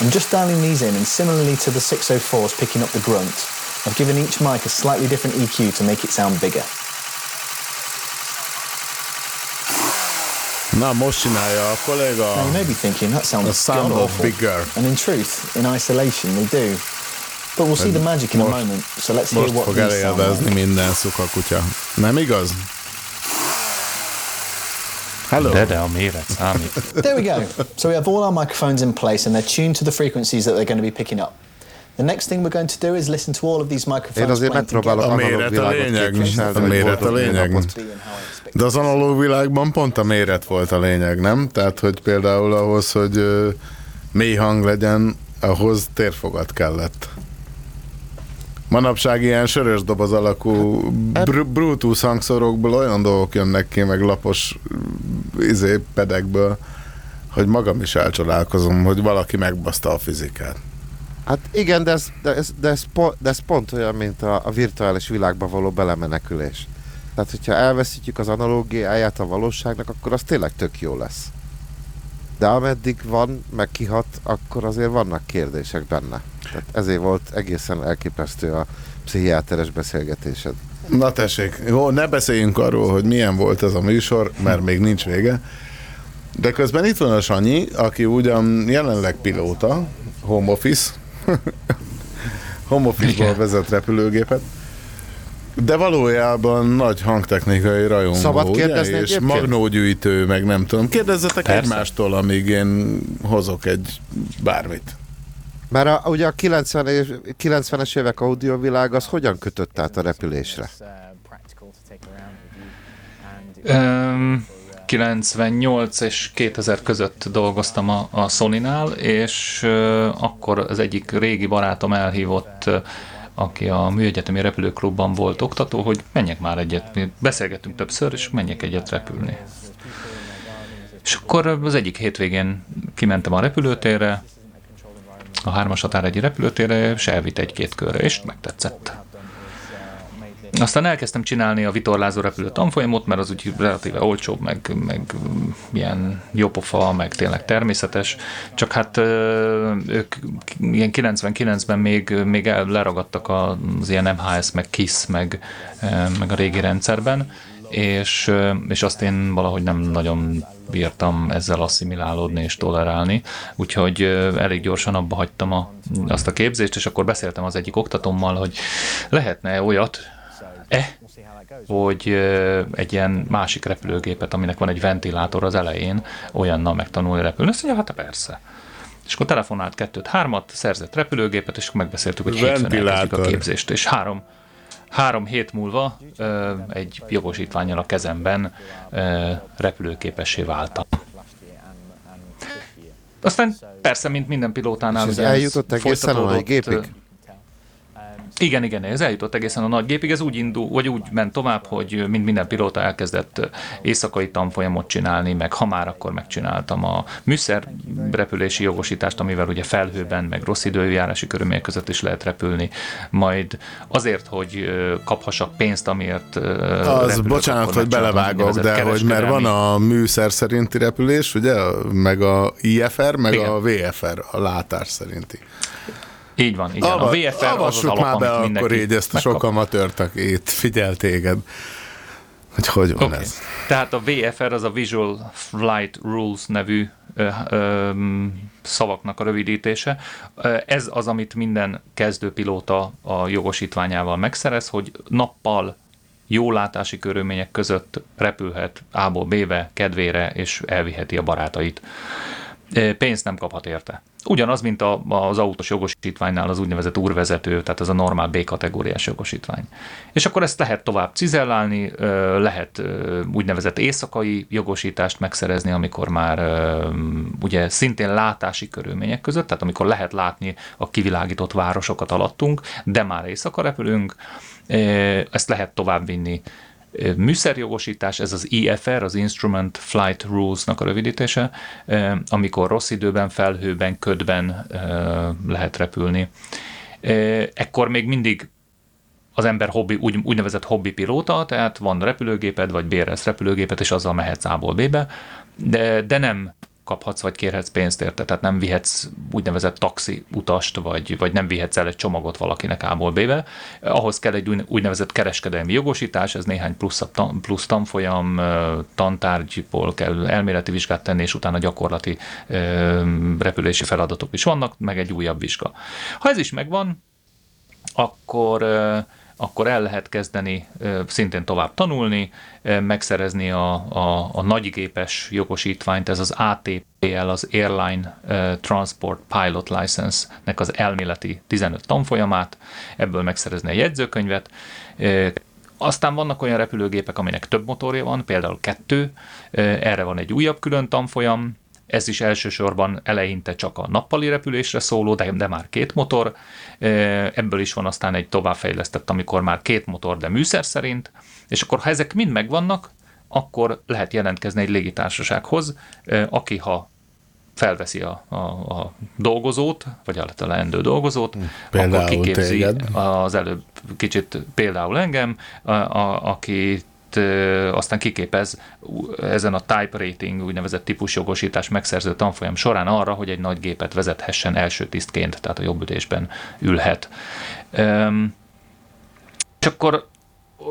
I'm just dialing these in and similarly to the 604s picking up the grunt, I've given each mic a slightly different EQ to make it sound bigger. Na, most csinálja a kolléga. Now you may be thinking that sounds The sound of awful. bigger. And in truth, in isolation, they do. But we'll see the magic in a moment. So let's hear Most what fog these sound like. minden szukakutya. Nem igaz? Hello. De, de a. There we go. So we have all our microphones in place and they're tuned to the frequencies that they're going to be picking up. The next thing we're going to do is listen to all of these microphones. Én azért megpróbálok A méret a lényeg. A méret a lényeg. De az analóg világban pont a méret volt a lényeg, nem? Tehát, hogy például ahhoz, hogy ö, mély hang legyen, ahhoz térfogat kellett. Manapság ilyen sörös doboz alakú br- Bluetooth hangszorokból olyan dolgok jönnek ki, meg lapos izé, pedekből, hogy magam is elcsodálkozom, hogy valaki megbaszta a fizikát. Hát igen, de ez, de ez, de ez, de ez pont olyan, mint a, a virtuális világba való belemenekülés. Tehát, hogyha elveszítjük az analógiáját a valóságnak, akkor az tényleg tök jó lesz. De ameddig van, meg kihat, akkor azért vannak kérdések benne. Tehát ezért volt egészen elképesztő a pszichiáteres beszélgetésed. Na tessék, jó, ne beszéljünk arról, hogy milyen volt ez a műsor, mert még nincs vége. De közben itt van a Sanyi, aki ugyan jelenleg pilóta, home office, home office-ból vezet repülőgépet, de valójában nagy hangtechnikai rajongó, Szabad ugye? kérdezni és egyébként? magnógyűjtő, meg nem tudom. Kérdezzetek Persze. egymástól, amíg én hozok egy bármit. Mert a, ugye a 90 év, 90-es évek audiovilág az hogyan kötött át a repülésre? Öm, 98 és 2000 között dolgoztam a, a Sony-nál, és akkor az egyik régi barátom elhívott, aki a műegyetemi repülőklubban volt oktató, hogy menjek már egyet. Mi beszélgettünk többször, és menjek egyet repülni. És akkor az egyik hétvégén kimentem a repülőtérre, a hármas határ egy repülőtérre, és elvitt egy-két körre, és megtetszett. Aztán elkezdtem csinálni a vitorlázó repülő tanfolyamot, mert az úgy relatíve olcsóbb, meg, meg ilyen jópofa, meg tényleg természetes. Csak hát ők ilyen 99-ben még, még el- leragadtak az ilyen MHS, meg KISS, meg, meg a régi rendszerben, és, és azt én valahogy nem nagyon bírtam ezzel asszimilálódni és tolerálni, úgyhogy elég gyorsan abba hagytam a, azt a képzést, és akkor beszéltem az egyik oktatommal, hogy lehetne olyat, E, hogy egy ilyen másik repülőgépet, aminek van egy ventilátor az elején, olyannal megtanulni repülni. Azt mondja, hát persze. És akkor telefonált kettőt, hármat, szerzett repülőgépet, és akkor megbeszéltük, hogy hétfőn a képzést. És három, három hét múlva ö, egy jogosítványal a kezemben ö, repülőképessé váltam. Aztán persze, mint minden pilótánál, És ez ugye eljutott egészen a gépig? Igen, igen, ez eljutott egészen a nagy gépig, ez úgy indul, vagy úgy ment tovább, hogy mint minden pilóta elkezdett éjszakai tanfolyamot csinálni, meg ha már akkor megcsináltam a műszer repülési jogosítást, amivel ugye felhőben, meg rossz időjárási körülmények között is lehet repülni, majd azért, hogy kaphassak pénzt, amiért Az, repülök, bocsánat, hogy belevágok, de hogy mert van a műszer szerinti repülés, ugye, meg a IFR, meg Igen. a VFR, a látás szerinti. Így van, igen. Ava- a VFR az az alap, már be amit akkor így ezt a megkap. sok amatőrt, itt figyel téged, hogy hogy van Oké. ez. Tehát a VFR az a Visual Flight Rules nevű ö, ö, szavaknak a rövidítése. Ez az, amit minden kezdőpilóta a jogosítványával megszerez, hogy nappal jó látási körülmények között repülhet A-ból B-be, kedvére, és elviheti a barátait. Pénzt nem kaphat érte. Ugyanaz, mint a, az autós jogosítványnál az úgynevezett úrvezető, tehát az a normál B-kategóriás jogosítvány. És akkor ezt lehet tovább cizellálni, lehet úgynevezett éjszakai jogosítást megszerezni, amikor már ugye szintén látási körülmények között, tehát amikor lehet látni a kivilágított városokat alattunk, de már éjszaka repülünk, ezt lehet továbbvinni Ö, műszerjogosítás, ez az IFR, az Instrument Flight Rules-nak a rövidítése, amikor rossz időben, felhőben, ködben lehet repülni. Ekkor még mindig az ember hobbi, úgy, úgynevezett hobbi pilóta, tehát van repülőgéped, vagy bérelsz repülőgépet, és azzal mehetsz A-ból B-be, de, de nem kaphatsz, vagy kérhetsz pénzt érte, tehát nem vihetsz úgynevezett taxi utast, vagy, vagy nem vihetsz el egy csomagot valakinek A-ból B-be. Ahhoz kell egy úgyne- úgynevezett kereskedelmi jogosítás, ez néhány plusz, plusz tanfolyam, tantárgyból kell elméleti vizsgát tenni, és utána gyakorlati repülési feladatok is vannak, meg egy újabb vizsga. Ha ez is megvan, akkor, akkor el lehet kezdeni szintén tovább tanulni, megszerezni a, a, a nagygépes jogosítványt, ez az ATPL, az Airline Transport Pilot License-nek az elméleti 15 tanfolyamát, ebből megszerezni a jegyzőkönyvet, aztán vannak olyan repülőgépek, aminek több motorja van, például kettő, erre van egy újabb külön tanfolyam, ez is elsősorban eleinte csak a nappali repülésre szóló, de, de már két motor. Ebből is van aztán egy továbbfejlesztett, amikor már két motor, de műszer szerint. És akkor, ha ezek mind megvannak, akkor lehet jelentkezni egy légitársasághoz, aki ha felveszi a, a, a dolgozót, vagy a leendő dolgozót, Például akkor kiképzi téged. az előbb kicsit például engem, a, a, akit ö, aztán kiképez ezen a type rating, úgynevezett típusjogosítás megszerző tanfolyam során arra, hogy egy nagy gépet vezethessen első tisztként, tehát a jobb ütésben ülhet. És akkor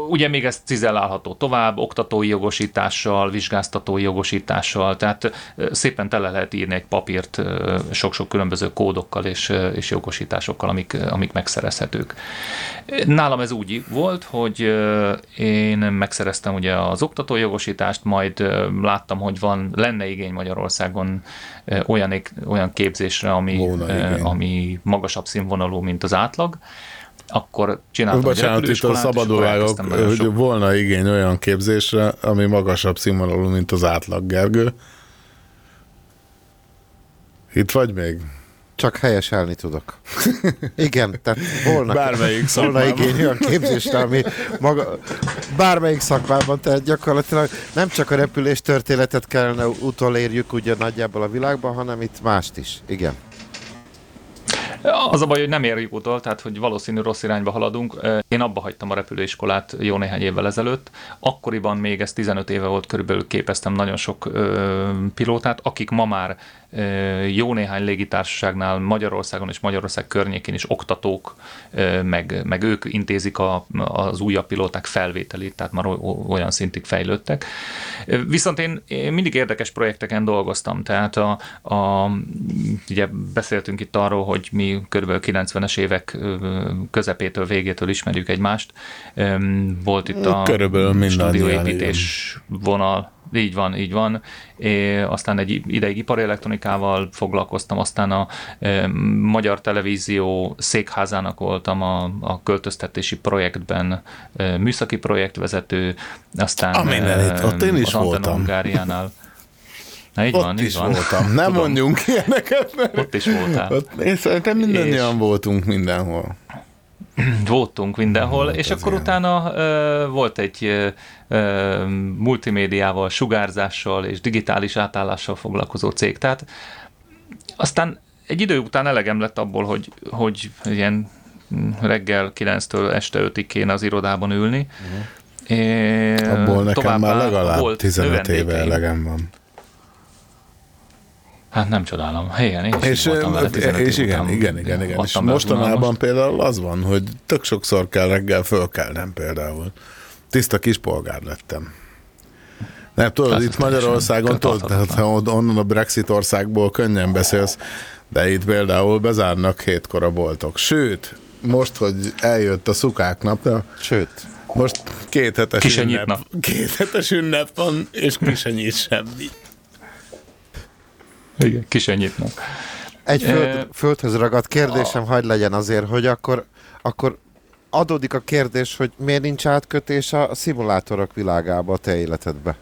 ugye még ez cizellálható tovább, oktatói jogosítással, vizsgáztatói jogosítással, tehát szépen tele lehet írni egy papírt sok-sok különböző kódokkal és, és jogosításokkal, amik, amik megszerezhetők. Nálam ez úgy volt, hogy én megszereztem ugye az oktatói jogosítást, majd láttam, hogy van, lenne igény Magyarországon olyan, olyan képzésre, ami, Volna ami magasabb színvonalú, mint az átlag, akkor csináltam egy Bocsánat, itt a repülőiskolát, és akkor szabadul vágok, elkezdtem nagyon hogy sok- volna igény olyan képzésre, ami magasabb színvonalú, mint az átlag, Gergő. Itt vagy még? Csak helyeselni tudok. Igen, tehát volna, Bármelyik volna igény olyan képzésre, ami maga, bármelyik szakmában, tehát gyakorlatilag nem csak a repülés történetet kellene utolérjük ugye nagyjából a világban, hanem itt mást is. Igen. Az a baj, hogy nem érjük utol, tehát hogy valószínű rossz irányba haladunk. Én abba hagytam a repülőiskolát jó néhány évvel ezelőtt. Akkoriban még ez 15 éve volt, körülbelül képeztem nagyon sok ö, pilótát, akik ma már jó néhány légitársaságnál Magyarországon és Magyarország környékén is oktatók, meg, meg ők intézik a, az újabb pilóták felvételét, tehát már olyan szintig fejlődtek. Viszont én, én mindig érdekes projekteken dolgoztam, tehát a, a, ugye beszéltünk itt arról, hogy mi kb. 90-es évek közepétől, végétől ismerjük egymást. Volt itt a Körülbelül stúdióépítés vonal, így van, így van. É, aztán egy ideig ipari elektronikával foglalkoztam, aztán a e, Magyar Televízió székházának voltam a, a költöztetési projektben e, műszaki projektvezető, aztán Amen, itt, ott én is voltam. Na, így Ott van, így is van. voltam. Nem Tudom. mondjunk ilyeneket, mert Ott is voltál. ott, én szerintem mindannyian voltunk mindenhol. voltunk mindenhol, Volt és az akkor ilyen. utána ö, volt egy ö, multimédiával, sugárzással és digitális átállással foglalkozó cég. Tehát aztán egy idő után elegem lett abból, hogy, hogy ilyen reggel 9-től este 5-ig kéne az irodában ülni. É, Abból nekem már legalább volt 15 éve elegem van. Hát nem csodálom. Igen, én is És, voltam vele ö, 15 és év igen, után. igen, igen, igen. És mostanában unalmas. például az van, hogy tök sokszor kell reggel fölkelnem például. Tiszta kis polgár lettem. Nem, tudod, itt Magyarországon, tudod, od- onnan a Brexit országból könnyen beszélsz, de itt például bezárnak hétkor a boltok. Sőt, most, hogy eljött a szukák napja, Sőt, most két hetes, Ki se ünnep, nyitna. két hetes ünnep van, és ki se nyit semmi. Igen, ki se nyitnak. Egy föld, földhöz ragadt kérdésem hagy legyen azért, hogy akkor, akkor adódik a kérdés, hogy miért nincs átkötés a szimulátorok világába a te életedbe?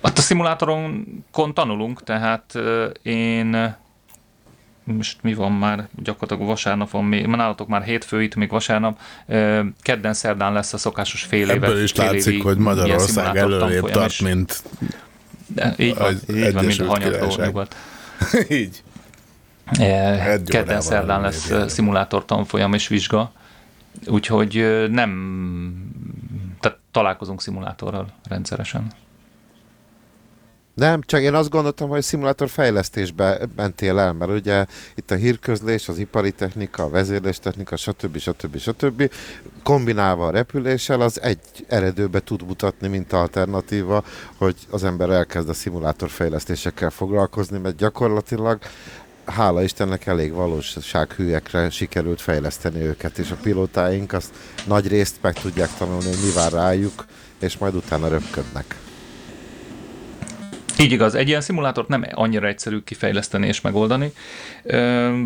Ott a szimulátoron tanulunk, tehát ö, én most mi van már, gyakorlatilag vasárnap van, még, nálatok már hétfő, itt még vasárnap, ö, kedden szerdán lesz a szokásos fél éve. Ebből is fél látszik, évi hogy Magyarország előrébb tart, és- mint De így van, az így van, mint a hanyatló nyugat. Így. Eh, Kedden szerdán lesz előrébb eh, szimulátor tanfolyam és vizsga, úgyhogy eh, nem, tehát találkozunk szimulátorral rendszeresen. Nem, csak én azt gondoltam, hogy szimulátor fejlesztésbe mentél el, mert ugye itt a hírközlés, az ipari technika, a vezérléstechnika, stb. stb. stb. kombinálva a repüléssel, az egy eredőbe tud mutatni, mint alternatíva, hogy az ember elkezd a szimulátor fejlesztésekkel foglalkozni, mert gyakorlatilag hála Istennek elég valósághűekre sikerült fejleszteni őket, és a pilótáink azt nagy részt meg tudják tanulni, hogy mi vár rájuk, és majd utána röpködnek. Így igaz, egy ilyen szimulátort nem annyira egyszerű kifejleszteni és megoldani.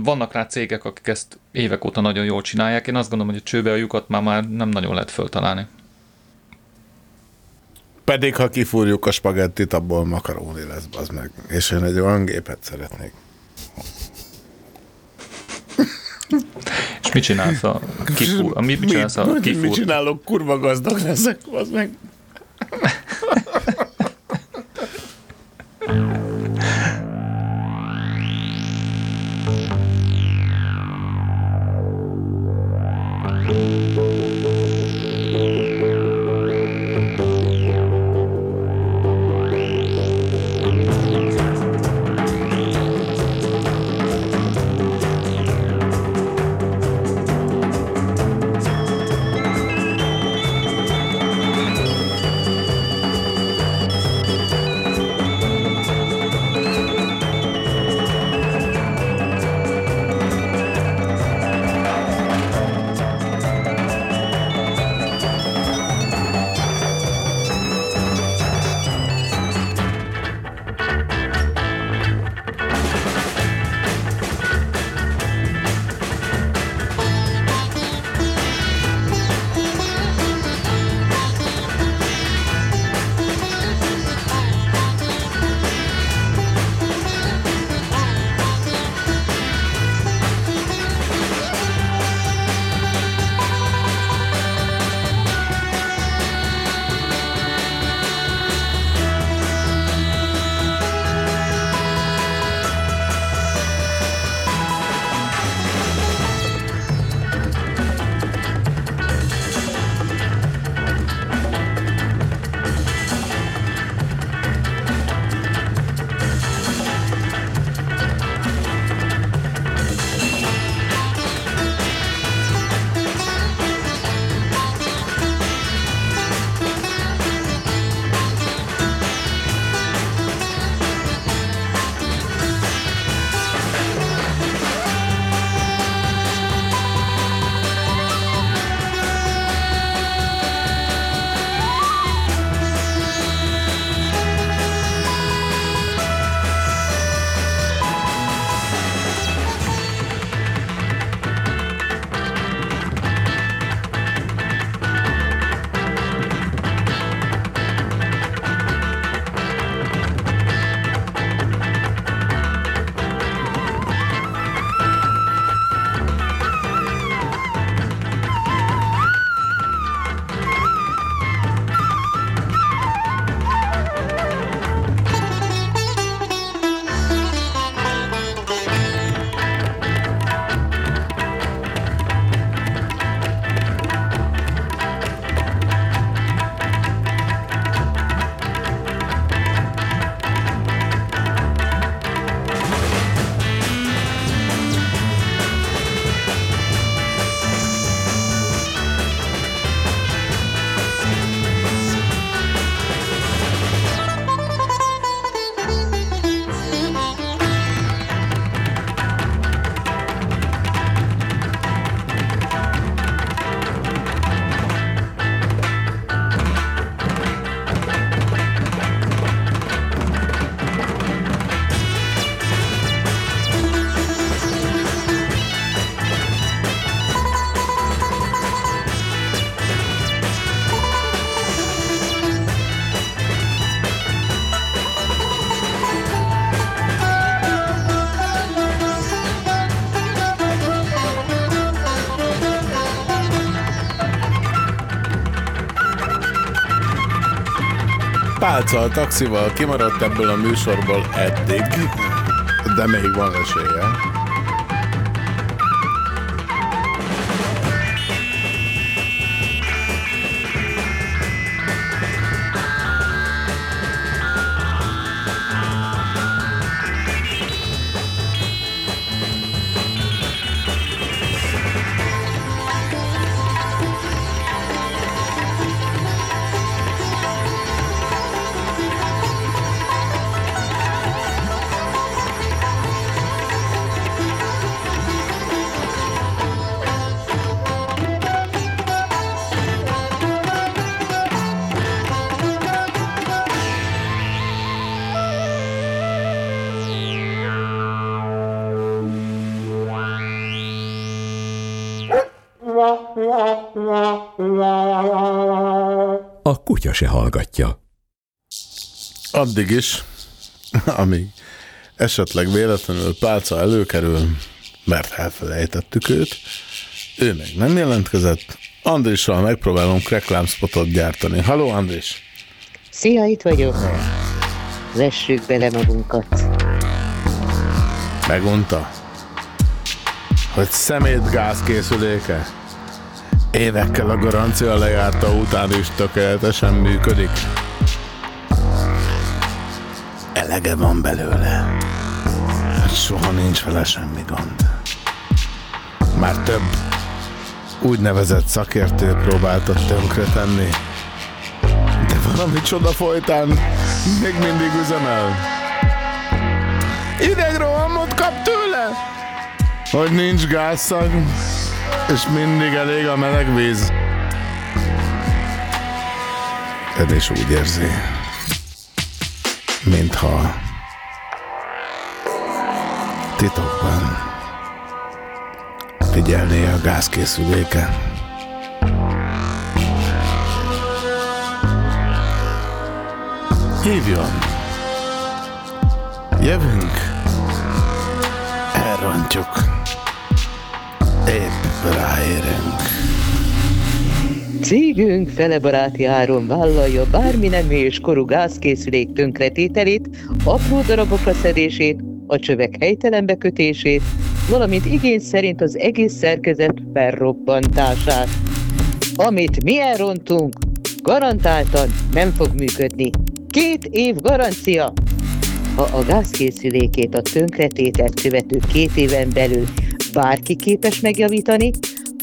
Vannak rá cégek, akik ezt évek óta nagyon jól csinálják. Én azt gondolom, hogy a csőbe a lyukat már, már nem nagyon lehet föltalálni. Pedig, ha kifúrjuk a spagettit, abból makaróni lesz, az meg. És én egy olyan gépet szeretnék. És mit csinálsz a kifú, a, mit, mit csinálsz a mit, mit kifúr? csinálok? Kurva gazdag leszek, az meg. Thank you. A taxival kimaradt ebből a műsorból eddig, de még van esélye. A kutya se hallgatja. Addig is, amíg esetleg véletlenül pálca előkerül, mert elfelejtettük őt, ő meg nem jelentkezett, Andrissal megpróbálunk reklámspotot gyártani. Haló Andris! Szia, itt vagyok. Vessük bele magunkat. Megunta, hogy szemét gázkészüléke évekkel a garancia lejárta után is tökéletesen működik. Elege van belőle. Soha nincs vele semmi gond. Már több úgynevezett szakértő próbálta tönkretenni, de valami csoda folytán még mindig üzemel. Idegrohamot kap tőle, hogy nincs gázszag, és mindig elég a meleg víz. Ed is úgy érzi, mintha titokban figyelné a gázkészüléke. Hívjon! Jövünk! Elrontjuk! Épp ráérünk. Cégünk fele baráti áron vállalja bármi nem és korú gázkészülék tönkretételét, apró darabokra szedését, a csövek helytelen bekötését, valamint igény szerint az egész szerkezet felrobbantását. Amit mi elrontunk, garantáltan nem fog működni. Két év garancia! Ha a gázkészülékét a tönkretételt követő két éven belül bárki képes megjavítani,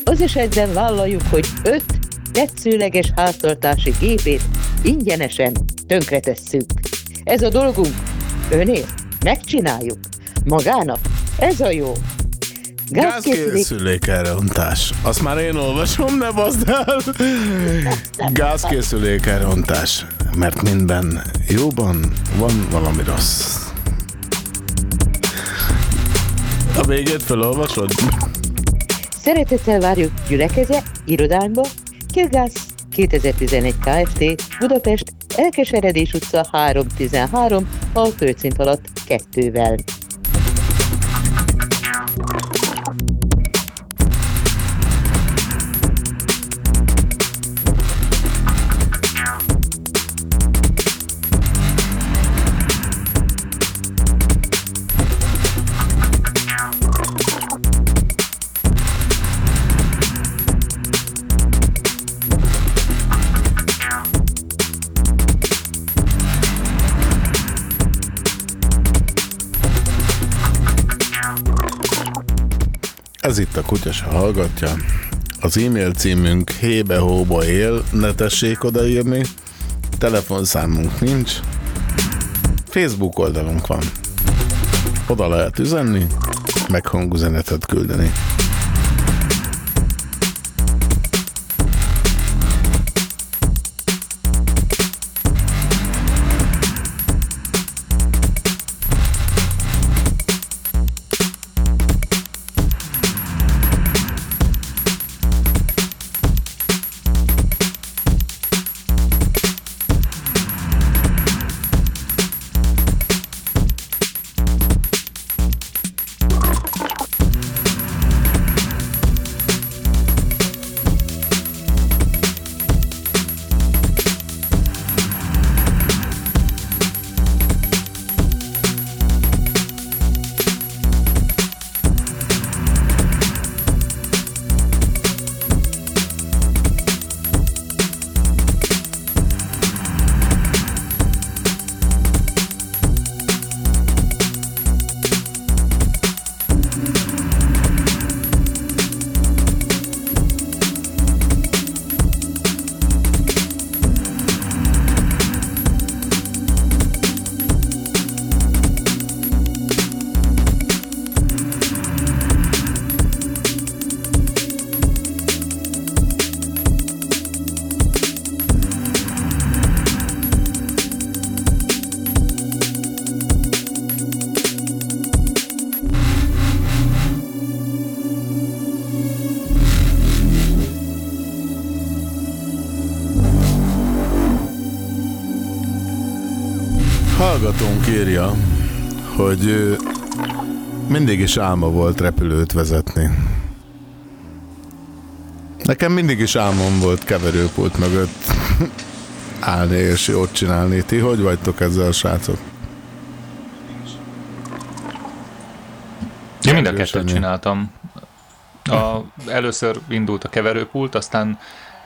az esetben vállaljuk, hogy öt tetszőleges háztartási gépét ingyenesen tönkretesszük. Ez a dolgunk. Önél? Megcsináljuk. Magának? Ez a jó. Gázkészülék... Elrontás. Azt már én olvasom, ne baszd el! Gázkészülék elrontás. Mert minden jóban van valami rossz. A végét felolvasod? Szeretettel várjuk gyülekeze, irodánkba, Kirgász 2011 Kft. Budapest, Elkeseredés utca 313, a földszint alatt kettővel. Ez itt a kutya se hallgatja. Az e-mail címünk hébe-hóba él, ne tessék odaírni. Telefonszámunk nincs. Facebook oldalunk van. Oda lehet üzenni, meg hangüzenetet küldeni. Hogy mindig is álma volt repülőt vezetni. Nekem mindig is álmom volt keverőpult mögött állni és jót csinálni. Ti hogy vagytok ezzel a srácok? Én mind a kettőt csináltam. A, először indult a keverőpult, aztán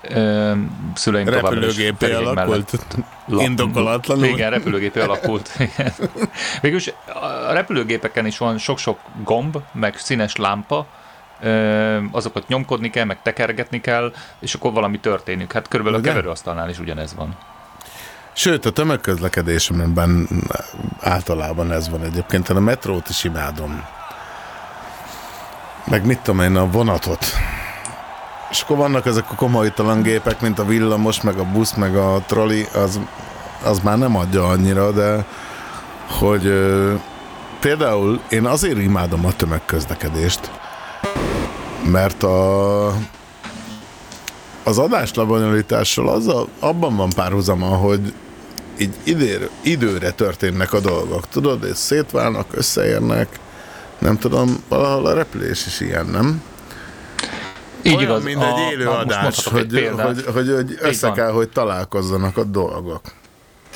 ö, szüleim Repülőgépé alakult? mellett- Indokolatlanul? Igen, repülőgépé alakult. Igen. Végülis a repülőgépeken is van sok-sok gomb, meg színes lámpa, azokat nyomkodni kell, meg tekergetni kell, és akkor valami történik. Hát körülbelül Ugye? a keverőasztalnál is ugyanez van. Sőt, a tömegközlekedésemben általában ez van egyébként. Én a metrót is imádom. Meg mit tudom én, a vonatot. És akkor vannak ezek a komolytalan gépek, mint a villamos, meg a busz, meg a troli, az, az már nem adja annyira, de hogy például én azért imádom a tömegközlekedést, mert a, az adáslabonyolítással az a, abban van párhuzama, hogy így időre, időre történnek a dolgok, tudod, és szétválnak, összeérnek, nem tudom, valahol a repülés is ilyen, nem? Így Olyan, igaz. mint A- egy élő na, most adás, mondhatok egy hogy, hogy, hogy, hogy össze kell, hogy találkozzanak a dolgok.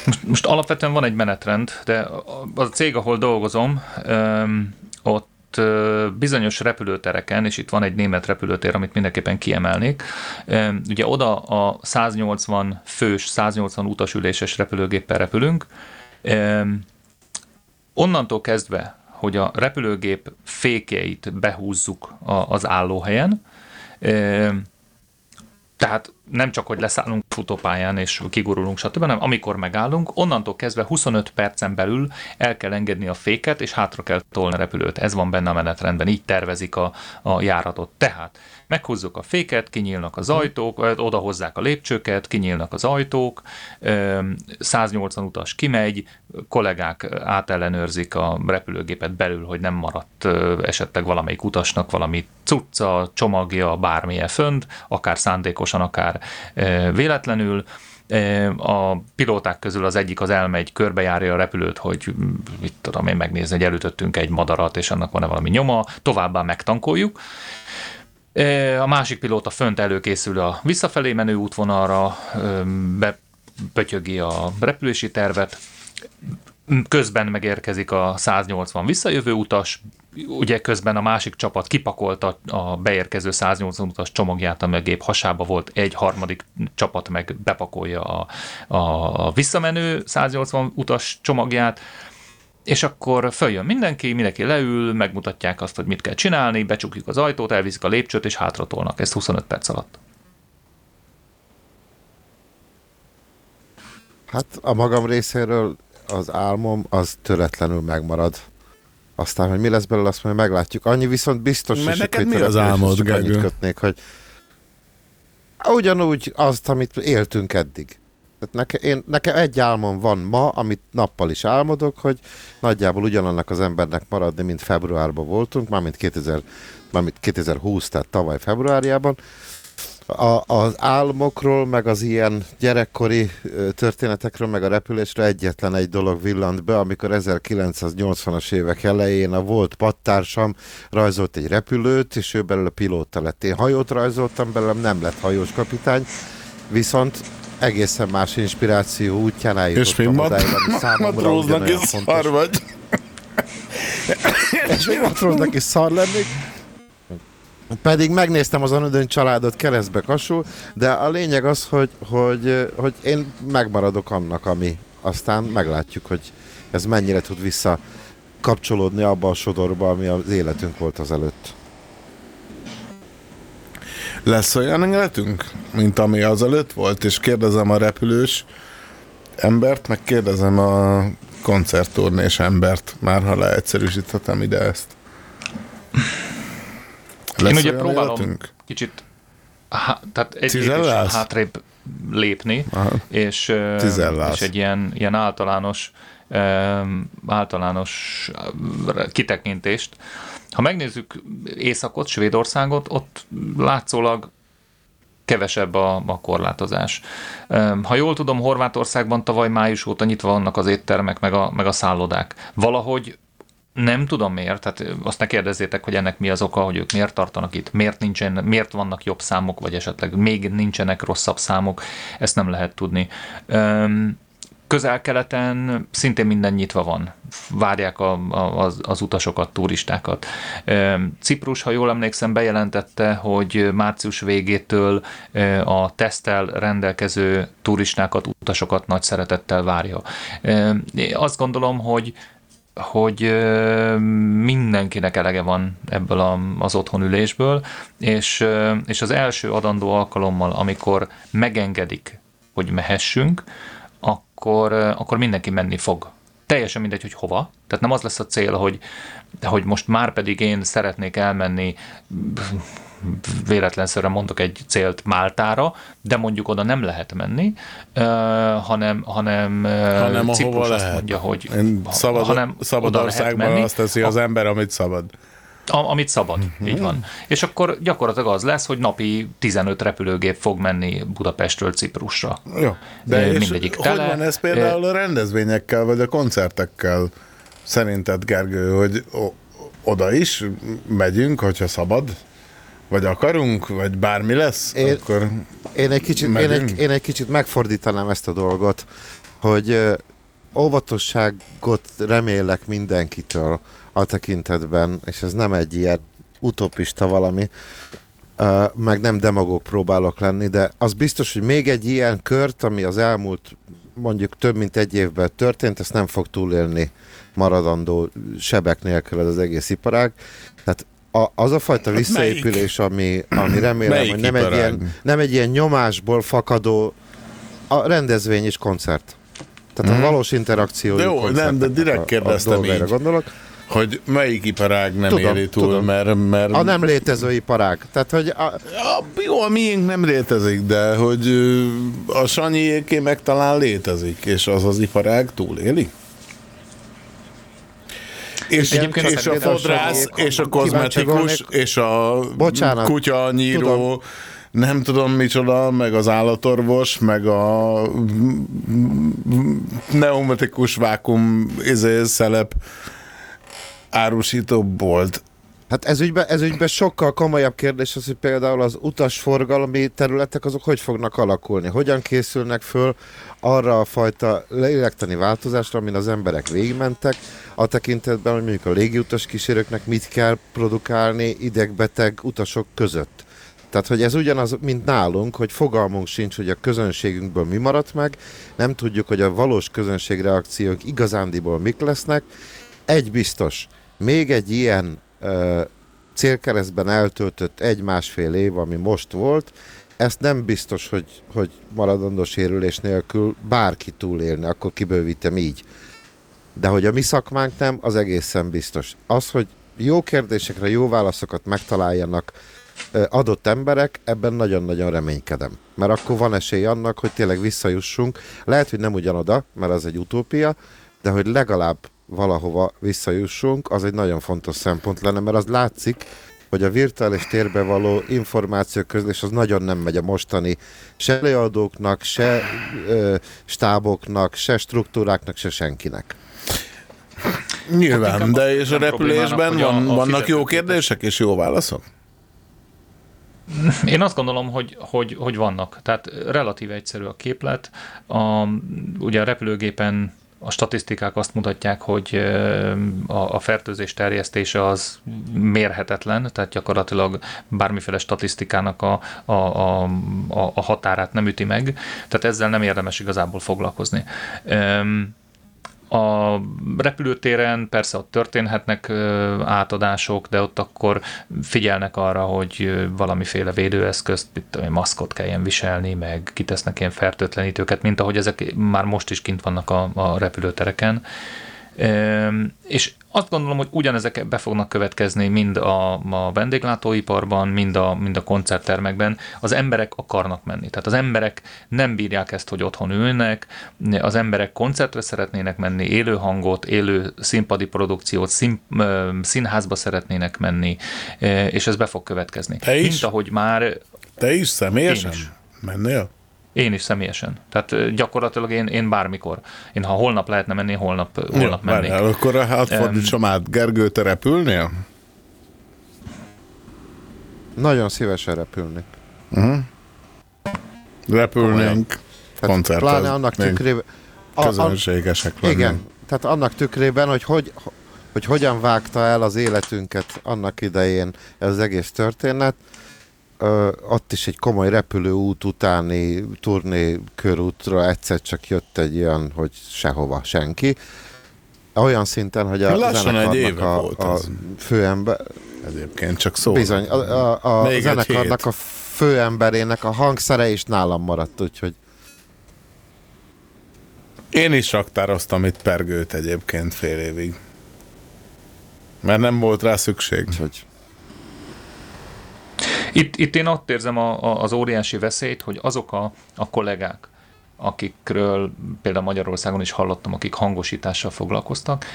Most, most alapvetően van egy menetrend, de az a cég, ahol dolgozom, öm, ott bizonyos repülőtereken, és itt van egy német repülőtér, amit mindenképpen kiemelnék, ugye oda a 180 fős, 180 utasüléses repülőgéppel repülünk, onnantól kezdve, hogy a repülőgép fékjeit behúzzuk az állóhelyen, tehát nem csak, hogy leszállunk futópályán és kigurulunk, stb., hanem amikor megállunk, onnantól kezdve 25 percen belül el kell engedni a féket, és hátra kell tolni a repülőt. Ez van benne a menetrendben, így tervezik a, a járatot. Tehát meghúzzuk a féket, kinyílnak az ajtók, odahozzák a lépcsőket, kinyílnak az ajtók, ö, 180 utas kimegy, kollégák átellenőrzik a repülőgépet belül, hogy nem maradt esetleg valamelyik utasnak valami cucca, csomagja, bármilyen fönt, akár szándékosan, akár véletlenül. A pilóták közül az egyik az elmegy, körbejárja a repülőt, hogy mit tudom én megnézni, hogy elütöttünk egy madarat, és annak van-e valami nyoma, továbbá megtankoljuk. A másik pilóta fönt előkészül a visszafelé menő útvonalra, bepötyögi a repülési tervet, közben megérkezik a 180 visszajövő utas, ugye közben a másik csapat kipakolta a beérkező 180 utas csomagját, ami a gép hasába volt, egy harmadik csapat meg bepakolja a, a, visszamenő 180 utas csomagját, és akkor följön mindenki, mindenki leül, megmutatják azt, hogy mit kell csinálni, becsukjuk az ajtót, elviszik a lépcsőt, és hátratolnak. Ez 25 perc alatt. Hát a magam részéről az álmom az töretlenül megmarad. Aztán, hogy mi lesz belőle, azt majd meglátjuk. Annyi viszont biztos, Mert és neked itt mi az álmod, csak annyit kötnék, hogy ugyanúgy azt, amit éltünk eddig. Tehát neke, én, nekem egy álmom van ma, amit nappal is álmodok, hogy nagyjából ugyanannak az embernek maradni, mint februárban voltunk, mármint, 2000, mármint 2020, tehát tavaly februárjában. A, az álmokról, meg az ilyen gyerekkori történetekről, meg a repülésről egyetlen egy dolog villant be, amikor 1980-as évek elején a volt pattársam rajzolt egy repülőt, és ő belőle pilóta lett. Én hajót rajzoltam belőlem, nem lett hajós kapitány, viszont egészen más inspiráció útján eljutottam odáig, ami számomra ugyanolyan fontos. vagy. És még matróznak is szar lennék. Pedig megnéztem az Anodön családot keresztbe kasul, de a lényeg az, hogy, hogy, hogy én megmaradok annak, ami aztán meglátjuk, hogy ez mennyire tud vissza kapcsolódni abba a sodorba, ami az életünk volt az előtt. Lesz olyan életünk, mint ami azelőtt volt, és kérdezem a repülős embert, meg kérdezem a koncertturnés embert, már ha leegyszerűsíthetem ide ezt. Lesz Én ugye próbálom életünk? kicsit há, tehát egy lépés Cizellálsz? hátrébb lépni, Aha. és, és egy ilyen, ilyen általános általános kitekintést. Ha megnézzük Északot, Svédországot, ott látszólag kevesebb a, a korlátozás. Ha jól tudom, Horvátországban tavaly május óta nyitva vannak az éttermek, meg a, meg a szállodák. Valahogy nem tudom miért, tehát azt ne kérdezzétek, hogy ennek mi az oka, hogy ők miért tartanak itt, miért, nincsen, miért vannak jobb számok, vagy esetleg még nincsenek rosszabb számok, ezt nem lehet tudni. Öm, Közel-keleten szintén minden nyitva van. Várják a, a, az, az utasokat, turistákat. Ciprus, ha jól emlékszem, bejelentette, hogy március végétől a tesztel rendelkező turistákat, utasokat nagy szeretettel várja. Azt gondolom, hogy hogy mindenkinek elege van ebből a, az otthonülésből, és, és az első adandó alkalommal, amikor megengedik, hogy mehessünk, akkor, akkor mindenki menni fog. Teljesen mindegy, hogy hova. Tehát nem az lesz a cél, hogy, hogy most már pedig én szeretnék elmenni véletlenszerre mondok egy célt Máltára, de mondjuk oda nem lehet menni, hanem, hanem, Hanem Ciprus azt lehet. mondja, hogy Én szabad, hanem szabad országban menni. azt teszi az ember, amit szabad. Amit szabad, így van. És akkor gyakorlatilag az lesz, hogy napi 15 repülőgép fog menni Budapestről Ciprusra. Jó. De Ö, és mindegyik hogy tele. van ez például a rendezvényekkel, vagy a koncertekkel? Szerinted, Gergő, hogy oda is megyünk, hogyha szabad? Vagy akarunk, vagy bármi lesz, Én- akkor Én egy, kicsit, én, egy, én egy kicsit megfordítanám ezt a dolgot, hogy ö, óvatosságot remélek mindenkitől a tekintetben, és ez nem egy ilyen utopista valami, ö, meg nem demagóg próbálok lenni, de az biztos, hogy még egy ilyen kört, ami az elmúlt mondjuk több mint egy évben történt, ezt nem fog túlélni maradandó sebek nélkül ez az egész iparág. Tehát a, az a fajta Hát visszaépülés, ami, ami remélem, Melyik hogy nem egy, ilyen, nem egy ilyen nyomásból fakadó a rendezvény és koncert. Tehát Mhm. a valós interakció. De jó, nem, de direkt kérdeztem így. gondolok. Hogy melyik iparág nem Tudom, éri túl, tudom. mert, mert... A nem létező iparág. Tehát, hogy a, A, jó, a miénk nem létezik, de hogy a Sanyiéké meg talán létezik, és az az iparág túléli? És, Egyébként és a fodrász, és a kozmetikus, és a Bocsánat. kutya nyíró, Tudom. nem tudom micsoda, meg az állatorvos, meg a pneumatikus vákum izé, szelep árusító bolt. Hát ez ügyben, ez ügyben sokkal komolyabb kérdés az, hogy például az utasforgalmi területek azok hogy fognak alakulni, hogyan készülnek föl arra a fajta lélektani változásra, amin az emberek végigmentek, a tekintetben, hogy mondjuk a légiutas kísérőknek mit kell produkálni idegbeteg utasok között. Tehát, hogy ez ugyanaz, mint nálunk, hogy fogalmunk sincs, hogy a közönségünkből mi maradt meg, nem tudjuk, hogy a valós közönségreakciók igazándiból mik lesznek. Egy biztos, még egy ilyen ö, célkeresztben eltöltött egy-másfél év, ami most volt, ezt nem biztos, hogy, hogy maradandó sérülés nélkül bárki túlélni, akkor kibővítem így. De hogy a mi szakmánk nem, az egészen biztos. Az, hogy jó kérdésekre jó válaszokat megtaláljanak adott emberek, ebben nagyon-nagyon reménykedem. Mert akkor van esély annak, hogy tényleg visszajussunk. Lehet, hogy nem ugyanoda, mert az egy utópia, de hogy legalább valahova visszajussunk, az egy nagyon fontos szempont lenne, mert az látszik, hogy a virtuális térbe való információ közlés az nagyon nem megy a mostani se előadóknak, se ö, stáboknak, se struktúráknak, se senkinek. Nyilván, de és a repülésben hogy a- van, a vannak jó kérdések és jó válaszok? Én azt gondolom, hogy, hogy, hogy vannak. Tehát relatív egyszerű a képlet. A, ugye a repülőgépen a statisztikák azt mutatják, hogy a, fertőzés terjesztése az mérhetetlen, tehát gyakorlatilag bármiféle statisztikának a, a, a, a, határát nem üti meg, tehát ezzel nem érdemes igazából foglalkozni. A repülőtéren persze ott történhetnek átadások, de ott akkor figyelnek arra, hogy valamiféle védőeszközt, tudom én, maszkot kelljen viselni, meg kitesznek ilyen fertőtlenítőket, mint ahogy ezek már most is kint vannak a, a repülőtereken. És azt gondolom, hogy ugyanezek be fognak következni mind a, a vendéglátóiparban, mind a, mind a koncerttermekben. Az emberek akarnak menni. Tehát az emberek nem bírják ezt, hogy otthon ülnek, az emberek koncertre szeretnének menni, élő hangot, élő színpadi produkciót, szín, színházba szeretnének menni, ö, és ez be fog következni. Te is? Mint ahogy már Te is személyesen Én is. mennél? Én is személyesen. Tehát gyakorlatilag én, én bármikor. Én ha holnap lehetne menni, holnap, holnap Jó, mennék. várjál, akkor hát fordítsam át. Gergő, te repülnél? Nagyon szívesen repülni. Uh-huh. Repülnénk koncerthez. Pláne annak tükrében... a- a- Közönségesek lennénk. Igen, tehát annak tükrében, hogy, hogy hogy hogyan vágta el az életünket annak idején ez az egész történet, ott is egy komoly repülőút utáni turné körútra egyszer csak jött egy olyan, hogy sehova, senki. Olyan szinten, hogy a Lassan egy éve a, volt a ez. főember... Egyébként csak szó. Bizony, a, a, a zenekarnak a főemberének a hangszere is nálam maradt, úgyhogy Én is raktároztam itt pergőt egyébként fél évig. Mert nem volt rá szükség. Hogy Itt, itt én ott érzem a, a, az óriási veszélyt, hogy azok a, a kollégák, akikről például Magyarországon is hallottam, akik hangosítással foglalkoztak,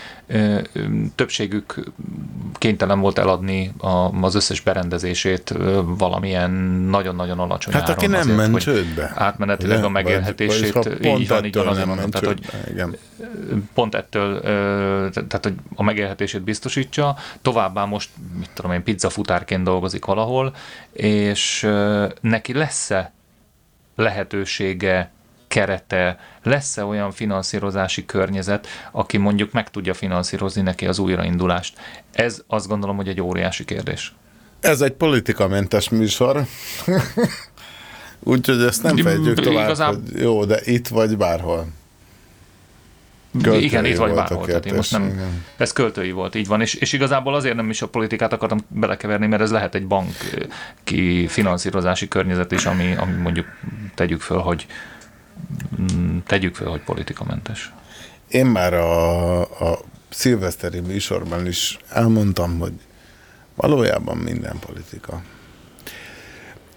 többségük kénytelen volt eladni az összes berendezését valamilyen nagyon-nagyon alacsony Hát áron aki nem azért, ment csődbe. Átmenetileg Ugye? a megélhetését, Vagy- így van, így van, azért mondom, tehát, hogy igen. pont ettől, tehát hogy a megélhetését biztosítsa, továbbá most, mit tudom én, pizzafutárként dolgozik valahol, és neki lesz-e lehetősége, kerete, lesz-e olyan finanszírozási környezet, aki mondjuk meg tudja finanszírozni neki az újraindulást. Ez azt gondolom, hogy egy óriási kérdés. Ez egy politikamentes műsor. Úgyhogy ezt nem fejtjük tovább, Igazából- hogy jó, de itt vagy bárhol. Költői igen, itt vagy bárhol. Tehát én most nem, igen. ez költői volt, így van. És, és igazából azért nem is a politikát akartam belekeverni, mert ez lehet egy bank ö, ki finanszírozási környezet is, ami, ami mondjuk tegyük föl, hogy tegyük föl, hogy politikamentes. Én már a, a szilveszteri műsorban is elmondtam, hogy valójában minden politika.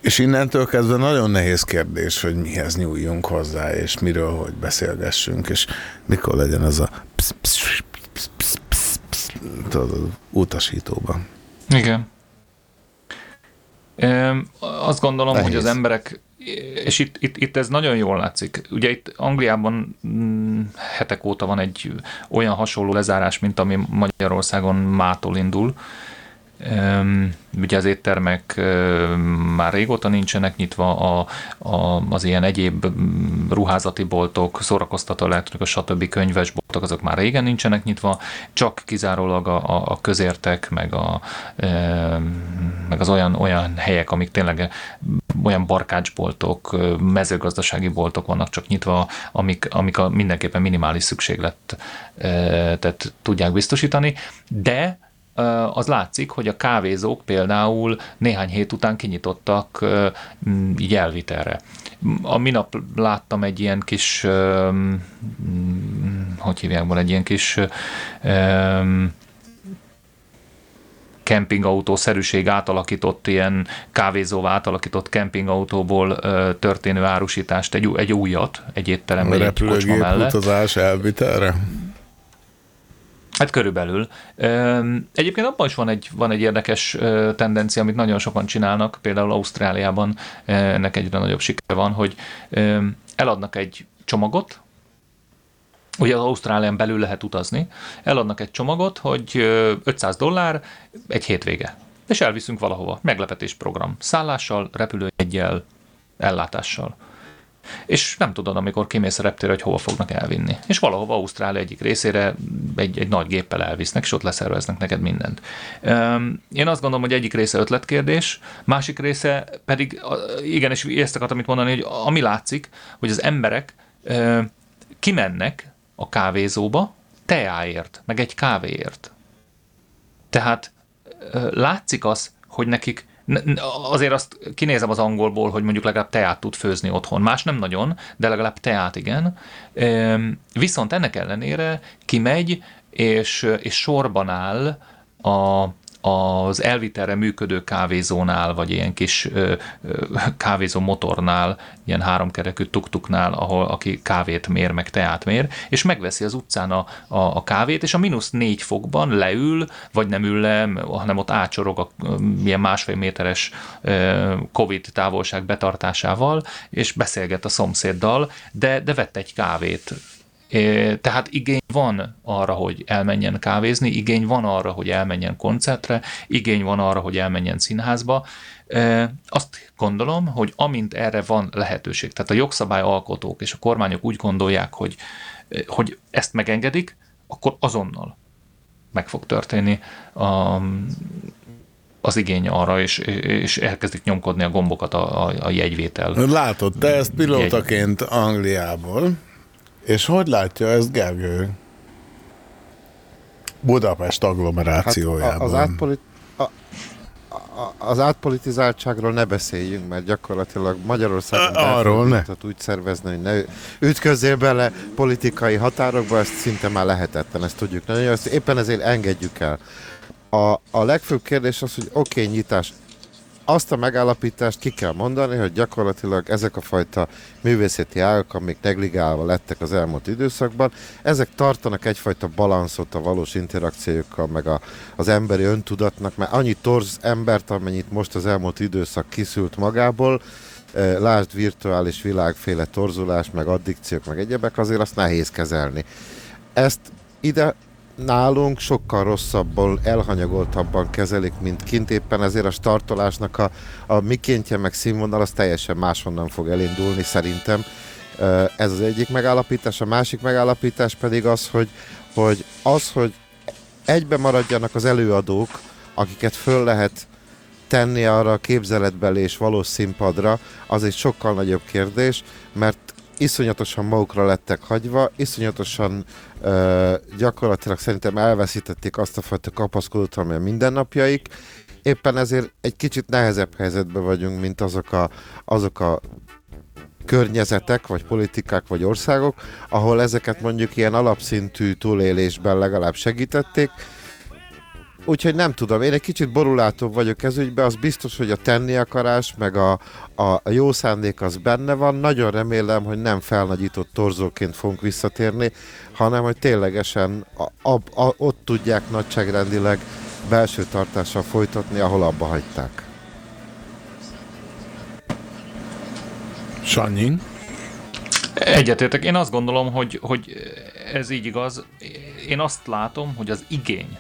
És innentől kezdve nagyon nehéz kérdés, hogy mihez nyúljunk hozzá, és miről, hogy beszélgessünk, és mikor legyen az a psz, psz, psz, psz, psz, psz, az utasítóban. Igen. Azt gondolom, Nehéz. hogy az emberek, és itt, itt, itt ez nagyon jól látszik. Ugye itt Angliában mm, hetek óta van egy olyan hasonló lezárás, mint ami Magyarországon mától indul. Ugye az éttermek már régóta nincsenek nyitva, a, a, az ilyen egyéb ruházati boltok, szórakoztató elektronikus, stb. könyvesboltok, azok már régen nincsenek nyitva, csak kizárólag a, a, a közértek, meg, a, öm, meg az olyan, olyan helyek, amik tényleg olyan barkácsboltok, mezőgazdasági boltok vannak csak nyitva, amik, amik a mindenképpen minimális szükséglet ö, tehát tudják biztosítani, de az látszik, hogy a kávézók például néhány hét után kinyitottak így elvitelre. A minap láttam egy ilyen kis, hogy hívják van, egy ilyen kis kempingautó-szerűség átalakított, ilyen kávézóvá átalakított kempingautóból ö, történő árusítást, egy, egy újat, egy étterem, vagy egy kocsma mellett. utazás elvitelre? Hát körülbelül. Egyébként abban is van egy, van egy érdekes tendencia, amit nagyon sokan csinálnak, például Ausztráliában ennek egyre nagyobb sikere van, hogy eladnak egy csomagot, Ugye az Ausztrálián belül lehet utazni, eladnak egy csomagot, hogy ö, 500 dollár egy hétvége. És elviszünk valahova. Meglepetés program. Szállással, repülőjeggyel, ellátással. És nem tudod, amikor kimész a reptérre, hogy hova fognak elvinni. És valahova Ausztrália egyik részére egy, egy nagy géppel elvisznek, és ott leszerveznek neked mindent. Én azt gondolom, hogy egyik része ötletkérdés, másik része pedig, igen, és ezt akartam itt mondani, hogy ami látszik, hogy az emberek kimennek a kávézóba teáért, meg egy kávéért. Tehát látszik az, hogy nekik azért azt kinézem az angolból, hogy mondjuk legalább teát tud főzni otthon. Más nem nagyon, de legalább teát igen. Viszont ennek ellenére kimegy, és, és sorban áll a, az elvitelre működő kávézónál, vagy ilyen kis kávézó motornál, ilyen háromkerekű tuktuknál, ahol aki kávét mér, meg teát mér, és megveszi az utcán a, a, a kávét, és a mínusz négy fokban leül, vagy nem ül le, hanem ott ácsorog a ilyen másfél méteres Covid távolság betartásával, és beszélget a szomszéddal, de, de vett egy kávét Tehát igény van arra, hogy elmenjen kávézni, igény van arra, hogy elmenjen koncertre, igény van arra, hogy elmenjen színházba. Azt gondolom, hogy amint erre van lehetőség, tehát a jogszabályalkotók és a kormányok úgy gondolják, hogy, hogy ezt megengedik, akkor azonnal meg fog történni a, az igény arra, és, és elkezdik nyomkodni a gombokat a, a, a jegyvétel. Látod, te ezt pilótaként Angliából, és hogy látja ezt Gergő? Budapest agglomerációjában. Hát az, átpolit, a, a, az átpolitizáltságról ne beszéljünk, mert gyakorlatilag Magyarországon arról ne. úgy szervezni, hogy ne ütközzél bele politikai határokba, ezt szinte már lehetetlen, ezt tudjuk. Na, ezt éppen ezért engedjük el. A, a legfőbb kérdés az, hogy oké, okay, nyitás. Azt a megállapítást ki kell mondani, hogy gyakorlatilag ezek a fajta művészeti ágak, amik negligálva lettek az elmúlt időszakban, ezek tartanak egyfajta balanszot a valós interakciókkal, meg a, az emberi öntudatnak, mert annyi torz embert, amennyit most az elmúlt időszak kiszült magából, eh, lásd virtuális világféle torzulás, meg addikciók, meg egyebek, azért azt nehéz kezelni. Ezt ide nálunk sokkal rosszabbul, elhanyagoltabban kezelik, mint kint éppen, ezért a startolásnak a, a mikéntje meg színvonal az teljesen máshonnan fog elindulni szerintem. Ez az egyik megállapítás, a másik megállapítás pedig az, hogy, hogy az, hogy egybe maradjanak az előadók, akiket föl lehet tenni arra a képzeletbeli és valós színpadra, az egy sokkal nagyobb kérdés, mert iszonyatosan magukra lettek hagyva, iszonyatosan gyakorlatilag szerintem elveszítették azt a fajta kapaszkodót, ami a mindennapjaik, éppen ezért egy kicsit nehezebb helyzetben vagyunk, mint azok a, azok a környezetek, vagy politikák, vagy országok, ahol ezeket mondjuk ilyen alapszintű túlélésben legalább segítették, Úgyhogy nem tudom, én egy kicsit borulátóbb vagyok ez ügyben, az biztos, hogy a tenni akarás, meg a, a, a jó szándék az benne van. Nagyon remélem, hogy nem felnagyított torzóként fogunk visszatérni, hanem hogy ténylegesen a, a, a, ott tudják nagyságrendileg belső tartással folytatni, ahol abba hagyták. Sanyi? Egyetértek. Én azt gondolom, hogy, hogy ez így igaz. Én azt látom, hogy az igény,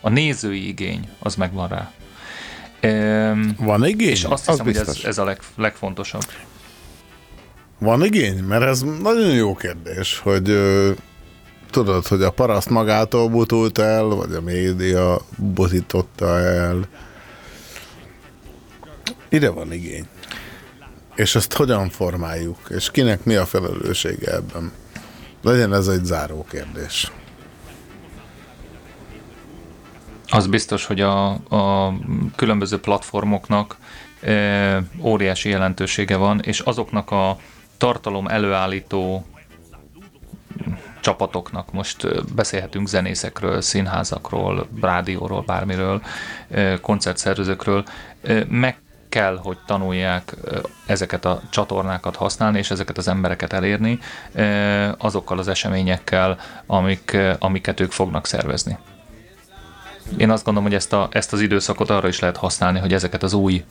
a nézői igény, az megvan rá. Ehm, Van igény? És azt Az hiszem, hogy ez, biztos. ez a leg, legfontosabb. Van igény? Mert ez nagyon jó kérdés, hogy ö, tudod, hogy a paraszt magától butult el, vagy a média butította el. Ide van igény. És ezt hogyan formáljuk? És kinek mi a felelőssége ebben? Legyen ez egy záró kérdés. Az biztos, hogy a, a különböző platformoknak e, óriási jelentősége van, és azoknak a tartalom előállító csapatoknak, most ö, beszélhetünk zenészekről, színházakról, rádióról, bármiről, ö, koncertszervezőkről, ö, meg kell, hogy tanulják ezeket a csatornákat használni, és ezeket az embereket elérni azokkal az eseményekkel, amik, amiket ők fognak szervezni. Én azt gondolom, hogy ezt, a, ezt az időszakot arra is lehet használni, hogy ezeket az új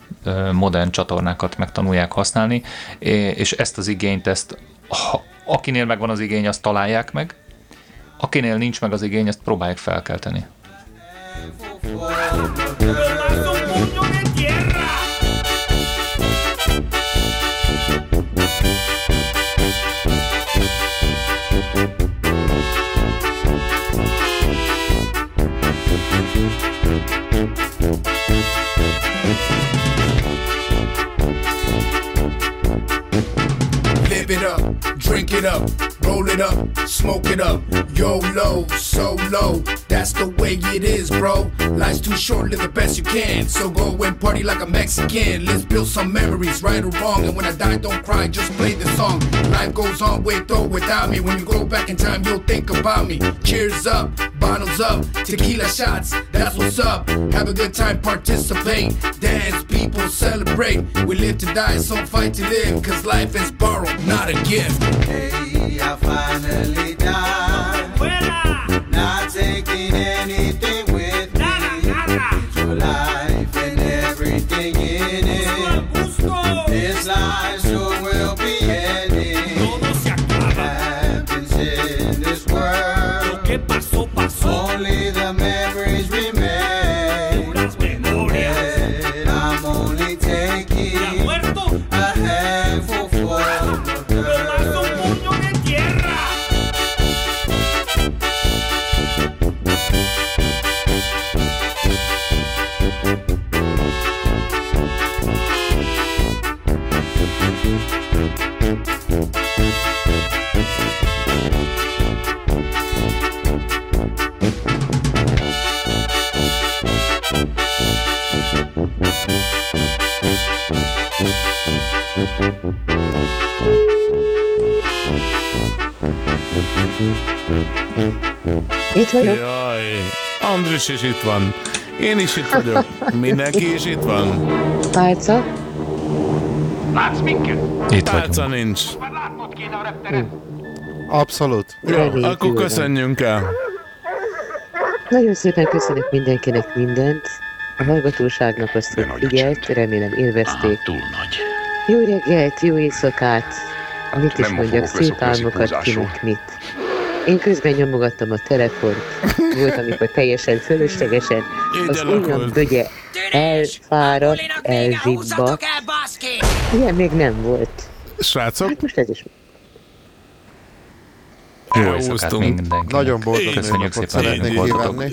modern csatornákat megtanulják használni, és ezt az igényt, ezt ha, akinél megvan az igény, azt találják meg, akinél nincs meg az igény, azt próbálják felkelteni. It up, drink it up, roll it up, smoke it up. Go low, so low, that's the way it is, bro. Life's too short, live the best you can. So go and party like a Mexican. Let's build some memories, right or wrong. And when I die, don't cry, just play the song. Life goes on, wait though, without me. When you go back in time, you'll think about me. Cheers up, bottles up, tequila shots, that's what's up. Have a good time, participate. Dance, people celebrate. We live to die, so fight to live. Cause life is borrowed, not a gift. Hey, I finally died. Not taking anything with me. It's Itt vagyok. Jaj, Andris is itt van. Én is itt vagyok. Mindenki is itt van. Pálca. Látsz minket? Itt Tálca nincs. Abszolút. Jó, Reméljük, akkor jól van. köszönjünk el. Nagyon szépen köszönök mindenkinek mindent. A hallgatóságnak azt, hogy figyelt, remélem élvezték. túl nagy. Jó reggelt, jó éjszakát. Mit is Nem mondjak, szép álmokat kinek mit. Én közben nyomogattam a telefont. Volt, amikor teljesen fölöslegesen az ujjam bögye elfáradt, elzsibba. Ilyen még nem volt. Srácok? Hát most ez is. Jó Jó, éjszakát mindenkinek. Nagyon boldog Köszönjük szépen, hogy szeretnék kívánni.